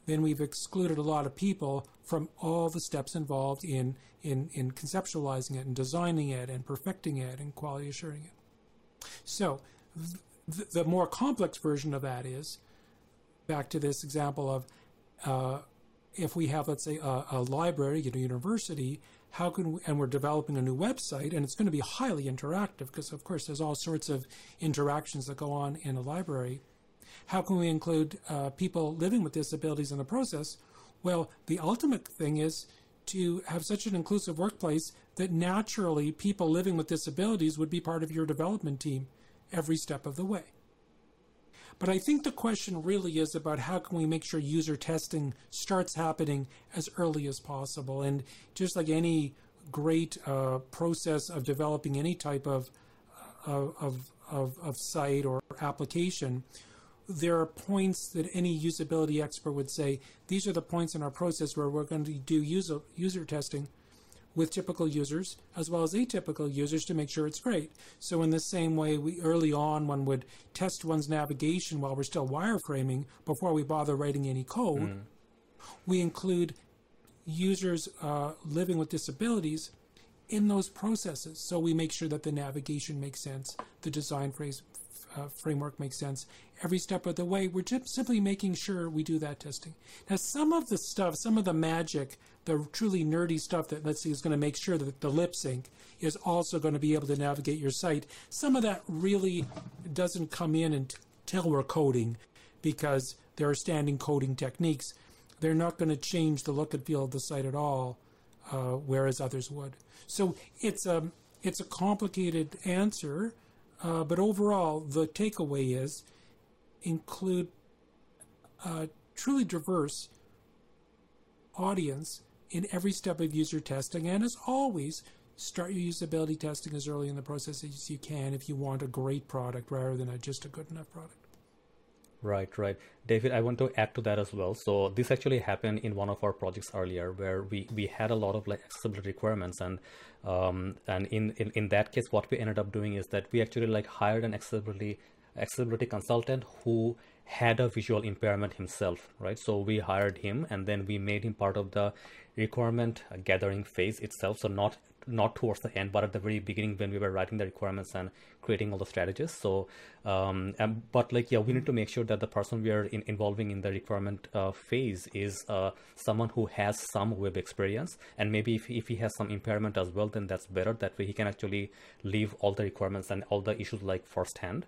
then we've excluded a lot of people from all the steps involved in, in, in conceptualizing it and designing it and perfecting it and quality assuring it. So th- the more complex version of that is back to this example of uh, if we have, let's say, a, a library at a university, how can we, and we're developing a new website, and it's going to be highly interactive because, of course, there's all sorts of interactions that go on in a library how can we include uh, people living with disabilities in the process? Well, the ultimate thing is to have such an inclusive workplace that naturally people living with disabilities would be part of your development team every step of the way. But I think the question really is about how can we make sure user testing starts happening as early as possible. And just like any great uh, process of developing any type of, uh, of, of, of site or application, there are points that any usability expert would say these are the points in our process where we're going to do user, user testing with typical users as well as atypical users to make sure it's great. So in the same way, we early on one would test one's navigation while we're still wireframing before we bother writing any code. Mm. We include users uh, living with disabilities in those processes. So we make sure that the navigation makes sense, the design phrase, uh, framework makes sense. Every step of the way, we're just simply making sure we do that testing. Now, some of the stuff, some of the magic, the truly nerdy stuff that let's see is going to make sure that the lip sync is also going to be able to navigate your site. Some of that really doesn't come in until we're coding because there are standing coding techniques. They're not going to change the look and feel of the site at all, uh, whereas others would. So it's a it's a complicated answer uh, but overall, the takeaway is include a truly diverse audience in every step of user testing. And as always, start your usability testing as early in the process as you can if you want a great product rather than a, just a good enough product. Right, right. David, I want to add to that as well. So this actually happened in one of our projects earlier where we, we had a lot of like accessibility requirements and um, and in, in, in that case what we ended up doing is that we actually like hired an accessibility accessibility consultant who had a visual impairment himself, right? So we hired him and then we made him part of the requirement gathering phase itself. So not not towards the end, but at the very beginning when we were writing the requirements and creating all the strategies. So, um, and, but like, yeah, we need to make sure that the person we are in, involving in the requirement uh, phase is uh, someone who has some web experience. And maybe if, if he has some impairment as well, then that's better. That way he can actually leave all the requirements and all the issues like firsthand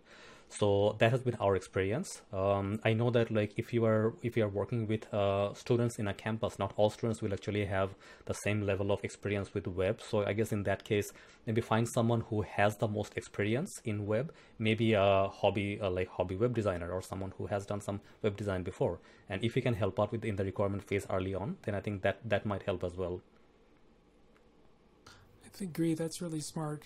so that has been our experience. Um, i know that like if you are if you are working with uh, students in a campus not all students will actually have the same level of experience with web. So i guess in that case maybe find someone who has the most experience in web maybe a hobby a like hobby web designer or someone who has done some web design before. And if you can help out with in the requirement phase early on then i think that that might help as well. I agree that's really smart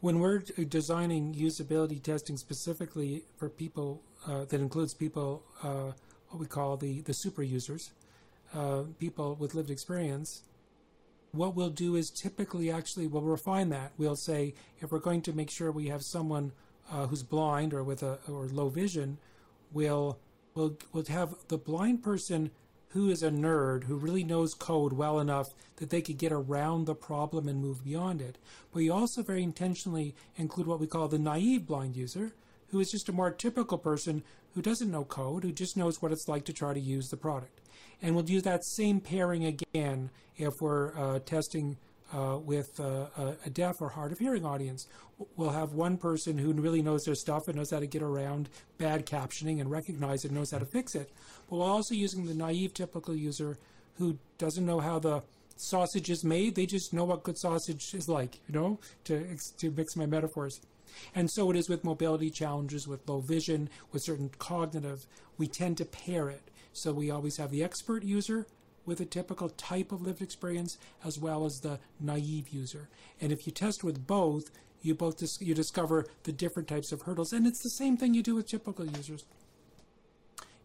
when we're designing usability testing specifically for people uh, that includes people uh, what we call the the super users, uh, people with lived experience, what we'll do is typically actually we'll refine that. We'll say if we're going to make sure we have someone uh, who's blind or with a or low vision, we'll we'll we'll have the blind person who is a nerd who really knows code well enough that they could get around the problem and move beyond it. But you also very intentionally include what we call the naive blind user, who is just a more typical person who doesn't know code, who just knows what it's like to try to use the product. And we'll use that same pairing again if we're uh, testing uh, with uh, a deaf or hard of hearing audience. We'll have one person who really knows their stuff and knows how to get around bad captioning and recognize it and knows how to fix it. But we're also using the naive typical user who doesn't know how the sausage is made. They just know what good sausage is like, you know, to, to mix my metaphors. And so it is with mobility challenges, with low vision, with certain cognitive. We tend to pair it. So we always have the expert user with a typical type of lived experience as well as the naive user. And if you test with both, you both dis- you discover the different types of hurdles, and it's the same thing you do with typical users.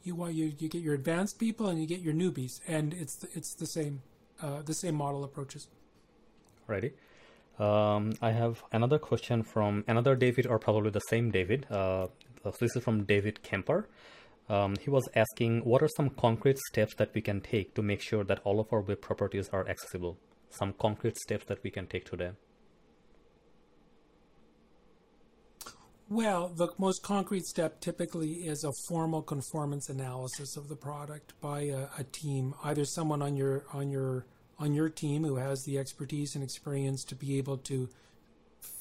You want you, you get your advanced people and you get your newbies, and it's the, it's the same uh, the same model approaches. Ready. Um, I have another question from another David, or probably the same David. Uh, so this is from David Kemper. Um, he was asking what are some concrete steps that we can take to make sure that all of our web properties are accessible? Some concrete steps that we can take today. Well, the most concrete step typically is a formal conformance analysis of the product by a, a, team, either someone on your on your on your team who has the expertise and experience to be able to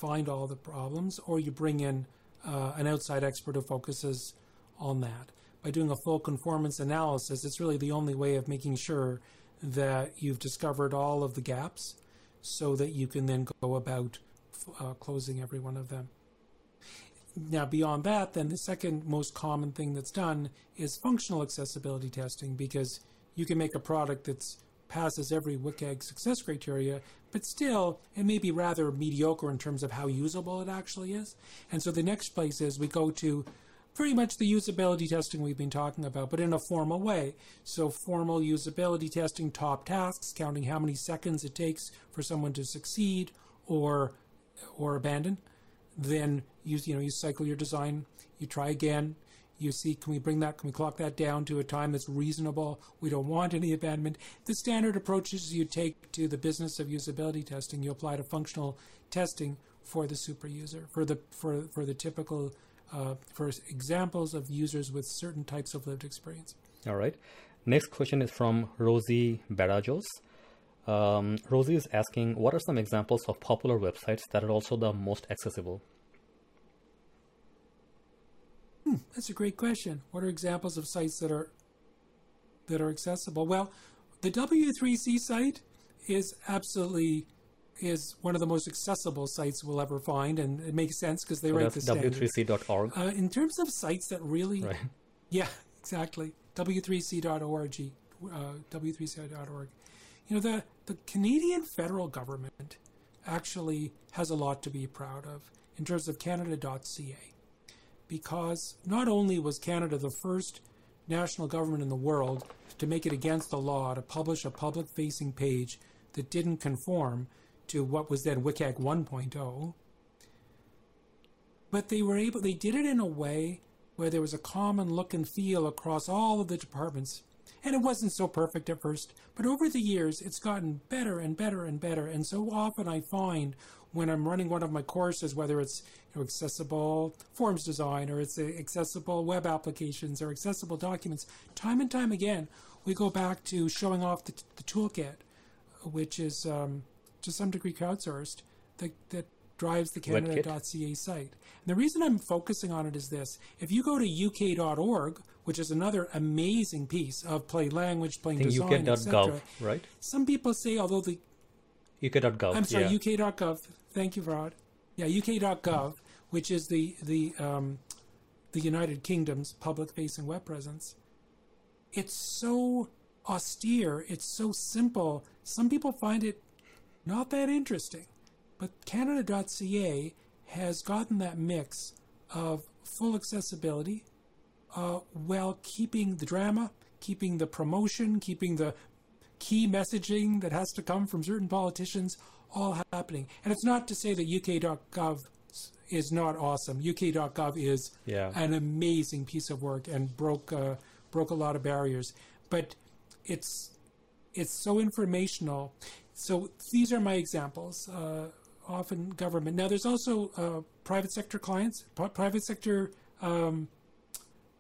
find all the problems, or you bring in uh, an outside expert who focuses on that by doing a full conformance analysis, it's really the only way of making sure that you've discovered all of the gaps so that you can then go about uh, closing every one of them. Now, beyond that, then the second most common thing that's done is functional accessibility testing because you can make a product that passes every WCAG success criteria, but still it may be rather mediocre in terms of how usable it actually is. And so the next place is we go to pretty much the usability testing we've been talking about, but in a formal way. So, formal usability testing, top tasks, counting how many seconds it takes for someone to succeed or or abandon. Then you you know you cycle your design, you try again, you see can we bring that can we clock that down to a time that's reasonable? We don't want any abandonment. The standard approaches you take to the business of usability testing. You apply to functional testing for the super user for the for for the typical uh, for examples of users with certain types of lived experience. All right. Next question is from Rosie Barajos. Um, Rosie is asking, what are some examples of popular websites that are also the most accessible? Hmm, that's a great question. What are examples of sites that are that are accessible? Well, the W3C site is absolutely is one of the most accessible sites we'll ever find, and it makes sense because they so write the standards. W3C.org. Uh, in terms of sites that really, right. yeah, exactly, W3C.org, uh, W3C.org. You know, the the Canadian federal government actually has a lot to be proud of in terms of Canada.ca, because not only was Canada the first national government in the world to make it against the law to publish a public-facing page that didn't conform to what was then WCAG 1.0. But they were able, they did it in a way where there was a common look and feel across all of the departments. And it wasn't so perfect at first, but over the years it's gotten better and better and better. And so often I find when I'm running one of my courses, whether it's you know, accessible forms design or it's accessible web applications or accessible documents, time and time again, we go back to showing off the, the toolkit, which is um, to some degree crowdsourced that, that drives the Canada.ca site. And the reason I'm focusing on it is this. If you go to UK.org, which is another amazing piece of plain language, plain design, UK.gov, right? Some people say, although the UK.gov. I'm sorry, yeah. UK.gov. Thank you, Rod. Yeah, UK.gov, which is the the um, the United Kingdom's public-facing web presence. It's so austere. It's so simple. Some people find it not that interesting. But Canada.ca has gotten that mix of full accessibility uh, while keeping the drama, keeping the promotion, keeping the key messaging that has to come from certain politicians all happening. And it's not to say that UK.gov is not awesome. UK.gov is yeah. an amazing piece of work and broke uh, broke a lot of barriers. But it's it's so informational. So these are my examples. Uh, often government. Now there's also uh, private sector clients, private sector um,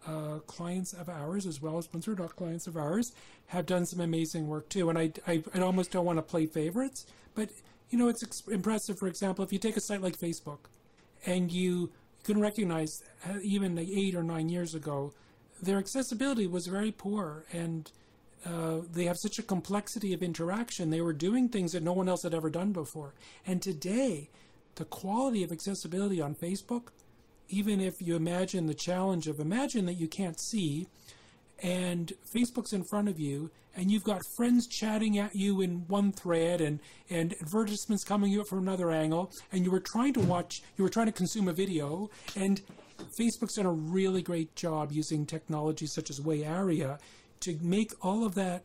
uh, clients of ours, as well as Doc clients of ours, have done some amazing work too. And I, I, I almost don't want to play favorites, but you know it's ex- impressive. For example, if you take a site like Facebook, and you, you can recognize uh, even like eight or nine years ago, their accessibility was very poor and uh, they have such a complexity of interaction. They were doing things that no one else had ever done before. And today, the quality of accessibility on Facebook, even if you imagine the challenge of imagine that you can't see, and Facebook's in front of you, and you've got friends chatting at you in one thread, and, and advertisements coming you from another angle, and you were trying to watch, you were trying to consume a video, and Facebook's done a really great job using technology such as WAI-ARIA to make all of that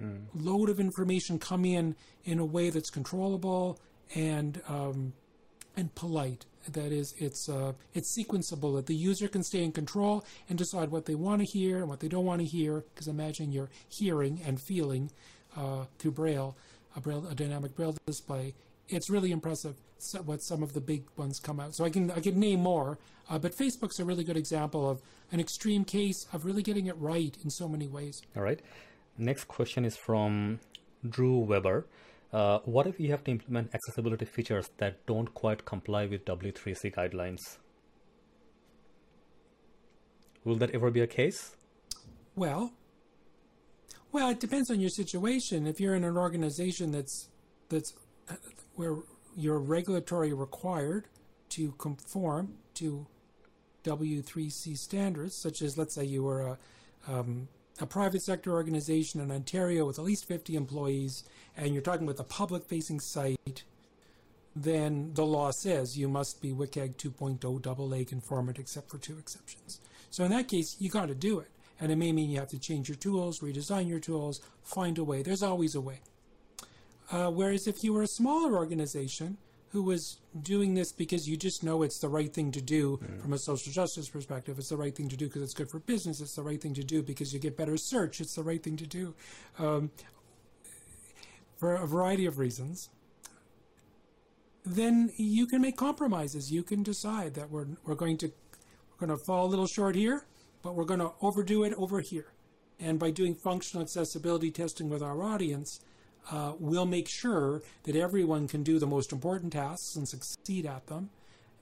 mm. load of information come in in a way that's controllable and um, and polite. That is, it's uh, it's sequenceable. That the user can stay in control and decide what they want to hear and what they don't want to hear. Because imagine you're hearing and feeling uh, through Braille, a Braille, a dynamic Braille display. It's really impressive what some of the big ones come out. So I can I can name more, uh, but Facebook's a really good example of an extreme case of really getting it right in so many ways. All right. Next question is from Drew Weber. Uh, what if you have to implement accessibility features that don't quite comply with W3C guidelines? Will that ever be a case? Well, well, it depends on your situation. If you're in an organization that's that's where you're regulatory required to conform to W3C standards, such as, let's say, you were a, um, a private sector organization in Ontario with at least 50 employees, and you're talking with a public facing site, then the law says you must be WCAG 2.0 double A conformant except for two exceptions. So in that case, you got to do it. And it may mean you have to change your tools, redesign your tools, find a way. There's always a way. Uh, whereas if you were a smaller organization who was doing this because you just know it's the right thing to do mm. from a social justice perspective, it's the right thing to do because it's good for business, it's the right thing to do because you get better search, it's the right thing to do um, for a variety of reasons, then you can make compromises. You can decide that we're, we're going to we're going to fall a little short here, but we're going to overdo it over here. And by doing functional accessibility testing with our audience, uh, we'll make sure that everyone can do the most important tasks and succeed at them.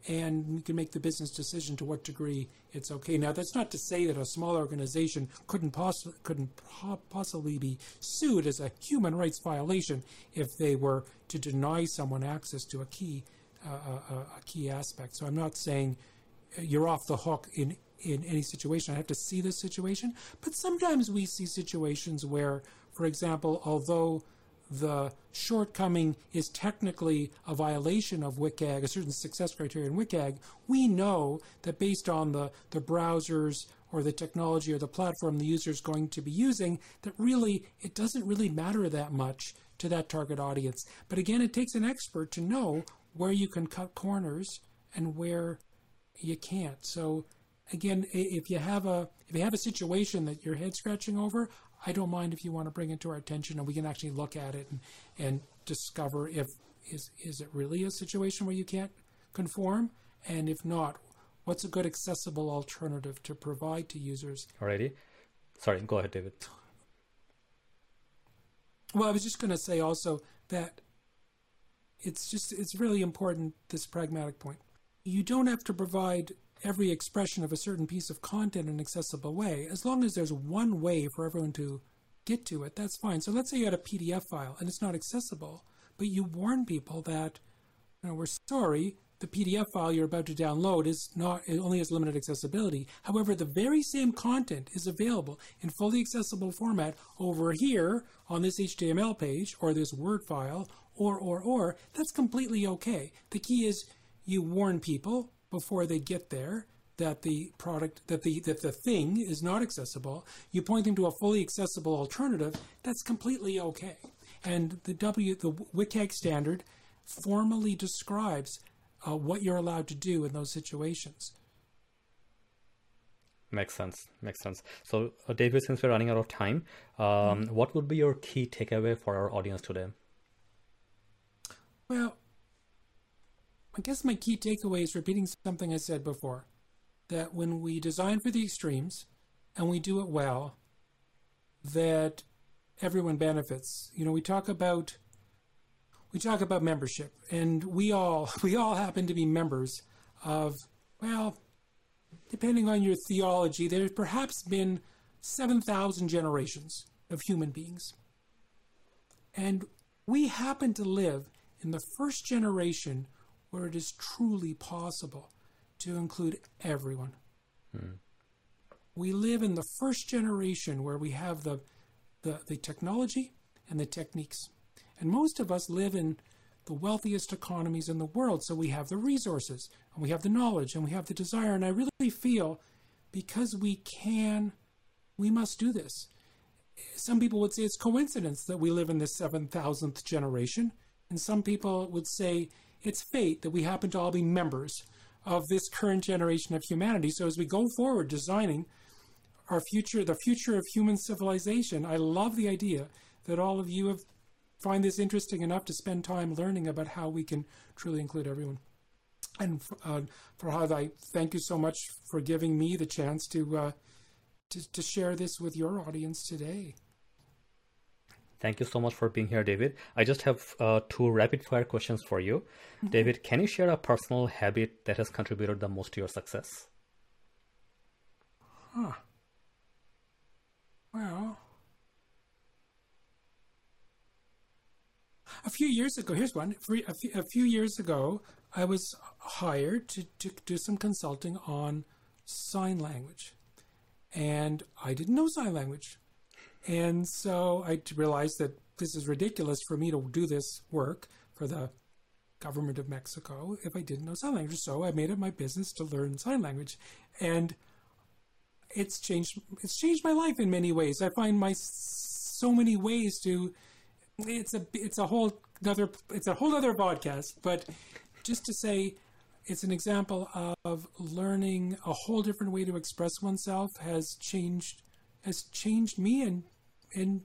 And we can make the business decision to what degree it's okay. Now, that's not to say that a small organization couldn't, poss- couldn't po- possibly be sued as a human rights violation if they were to deny someone access to a key, uh, a, a key aspect. So I'm not saying you're off the hook in in any situation. I have to see the situation. But sometimes we see situations where, for example, although the shortcoming is technically a violation of WCAG, a certain success criteria in WCAG, we know that based on the, the browsers or the technology or the platform the user is going to be using, that really it doesn't really matter that much to that target audience. But again, it takes an expert to know where you can cut corners and where you can't. So again, if you have a if you have a situation that you're head scratching over, I don't mind if you want to bring it to our attention and we can actually look at it and, and discover if is is it really a situation where you can't conform, and if not, what's a good accessible alternative to provide to users. Alrighty, sorry, go ahead, David. Well, I was just going to say also that it's just it's really important this pragmatic point. You don't have to provide every expression of a certain piece of content in an accessible way, as long as there's one way for everyone to get to it, that's fine. So let's say you had a PDF file and it's not accessible, but you warn people that, you know, we're sorry, the PDF file you're about to download is not it only has limited accessibility. However, the very same content is available in fully accessible format over here on this HTML page or this Word file or or or. That's completely okay. The key is you warn people before they get there that the product that the that the thing is not accessible you point them to a fully accessible alternative that's completely okay. And the w the WCAG standard formally describes uh, what you're allowed to do in those situations. Makes sense makes sense. So uh, david since we're running out of time um, mm-hmm. what would be your key takeaway for our audience today? Well I guess my key takeaway is repeating something I said before that when we design for the extremes and we do it well, that everyone benefits. You know, we talk about we talk about membership, and we all we all happen to be members of well, depending on your theology, there's perhaps been seven thousand generations of human beings, and we happen to live in the first generation where it is truly possible to include everyone. Hmm. We live in the first generation where we have the, the, the technology and the techniques. And most of us live in the wealthiest economies in the world. So we have the resources and we have the knowledge and we have the desire. And I really feel because we can, we must do this. Some people would say it's coincidence that we live in the 7,000th generation. And some people would say it's fate that we happen to all be members of this current generation of humanity. So as we go forward designing our future, the future of human civilization, I love the idea that all of you have find this interesting enough to spend time learning about how we can truly include everyone. And uh, Farhad, I thank you so much for giving me the chance to, uh, to, to share this with your audience today. Thank you so much for being here, David. I just have uh, two rapid fire questions for you. Mm-hmm. David, can you share a personal habit that has contributed the most to your success? Huh. Well, a few years ago, here's one. A few, a few years ago, I was hired to, to do some consulting on sign language. And I didn't know sign language. And so I realized that this is ridiculous for me to do this work for the government of Mexico if I didn't know sign language. So I made it my business to learn sign language, and it's changed. It's changed my life in many ways. I find my so many ways to. It's a it's a whole other it's a whole other podcast, but just to say, it's an example of learning a whole different way to express oneself has changed has changed me and and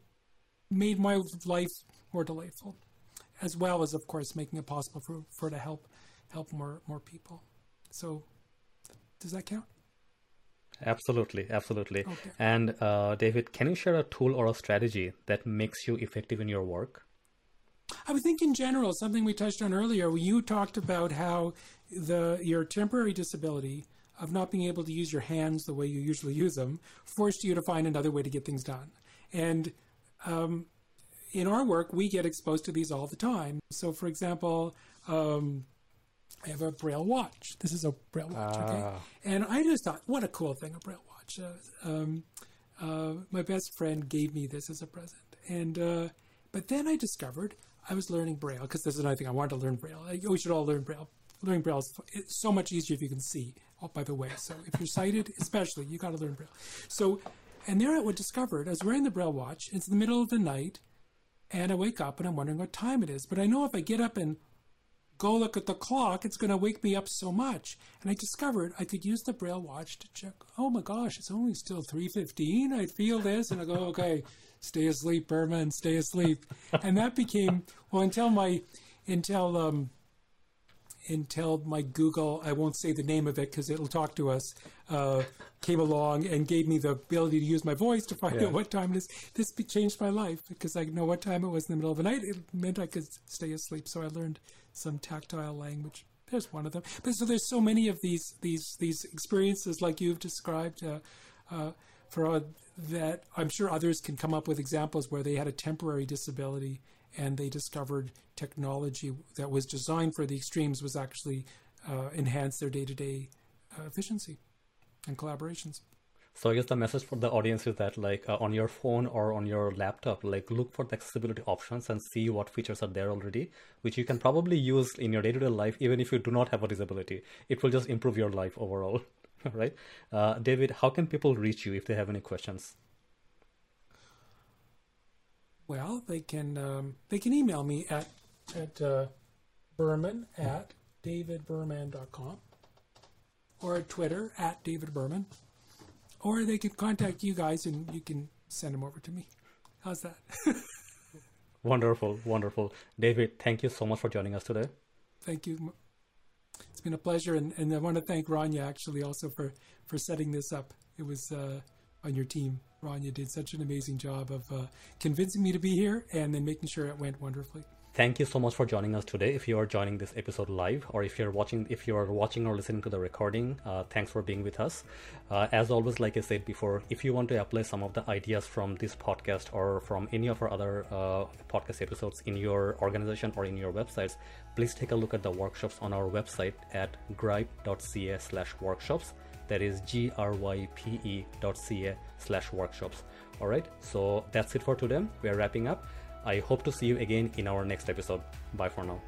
made my life more delightful, as well as of course making it possible for for to help help more more people. So, does that count? Absolutely, absolutely. Okay. And uh, David, can you share a tool or a strategy that makes you effective in your work? I would think in general, something we touched on earlier, you talked about how the your temporary disability of not being able to use your hands the way you usually use them forced you to find another way to get things done. And um, in our work, we get exposed to these all the time. So, for example, um, I have a Braille watch. This is a Braille watch, okay? Ah. And I just thought, what a cool thing, a Braille watch. Uh, um, uh, my best friend gave me this as a present. And, uh, but then I discovered I was learning Braille because this is another thing. I wanted to learn Braille. I- We should all learn Braille. Learning Braille is it's so much easier if you can see. Oh, by the way, so if you're sighted, especially, you got to learn Braille. So, and there I would discovered I was wearing the Braille watch. It's the middle of the night, and I wake up and I'm wondering what time it is. But I know if I get up and go look at the clock, it's going to wake me up so much. And I discovered I could use the Braille watch to check. Oh my gosh, it's only still three fifteen. I feel this, and I go, okay, stay asleep, Berman, stay asleep. And that became well until my until um until my Google, I won't say the name of it because it'll talk to us, uh, came along and gave me the ability to use my voice to find Yeah. out what time it is. This changed my life because I know what time it was in the middle of the night. It meant I could stay asleep. So I learned some tactile language. There's one of them. But so there's so many of these these these experiences like you've described. Uh, uh, for uh, that, I'm sure others can come up with examples where they had a temporary disability and they discovered technology that was designed for the extremes was actually uh, enhance their day-to-day uh, efficiency and collaborations. So I guess the message for the audience is that like uh, on your phone or on your laptop, like look for the accessibility options and see what features are there already, which you can probably use in your day-to-day life, even if you do not have a disability. It will just improve your life overall, right? Uh, David, how can people reach you if they have any questions? Well, they can um, they can email me at at uh, Berman at davidberman.com or at Twitter at David Berman, or they can contact you guys and you can send them over to me. How's that? Wonderful, wonderful. David, thank you so much for joining us today. thank you. It's been a pleasure, and, and I want to thank Rania actually also for for setting this up. It was uh, on your team. Rania did such an amazing job of uh, convincing me to be here and then making sure it went wonderfully. Thank you so much for joining us today. If you are joining this episode live, or if you're watching, if you are watching or listening to the recording, uh, thanks for being with us. Uh, as always, like I said before, if you want to apply some of the ideas from this podcast or from any of our other uh, podcast episodes in your organization or in your websites, please take a look at the workshops on our website at grype.ca/workshops. That is g r y p e dot ca slash workshops. All right. So that's it for today. We are wrapping up. I hope to see you again in our next episode. Bye for now.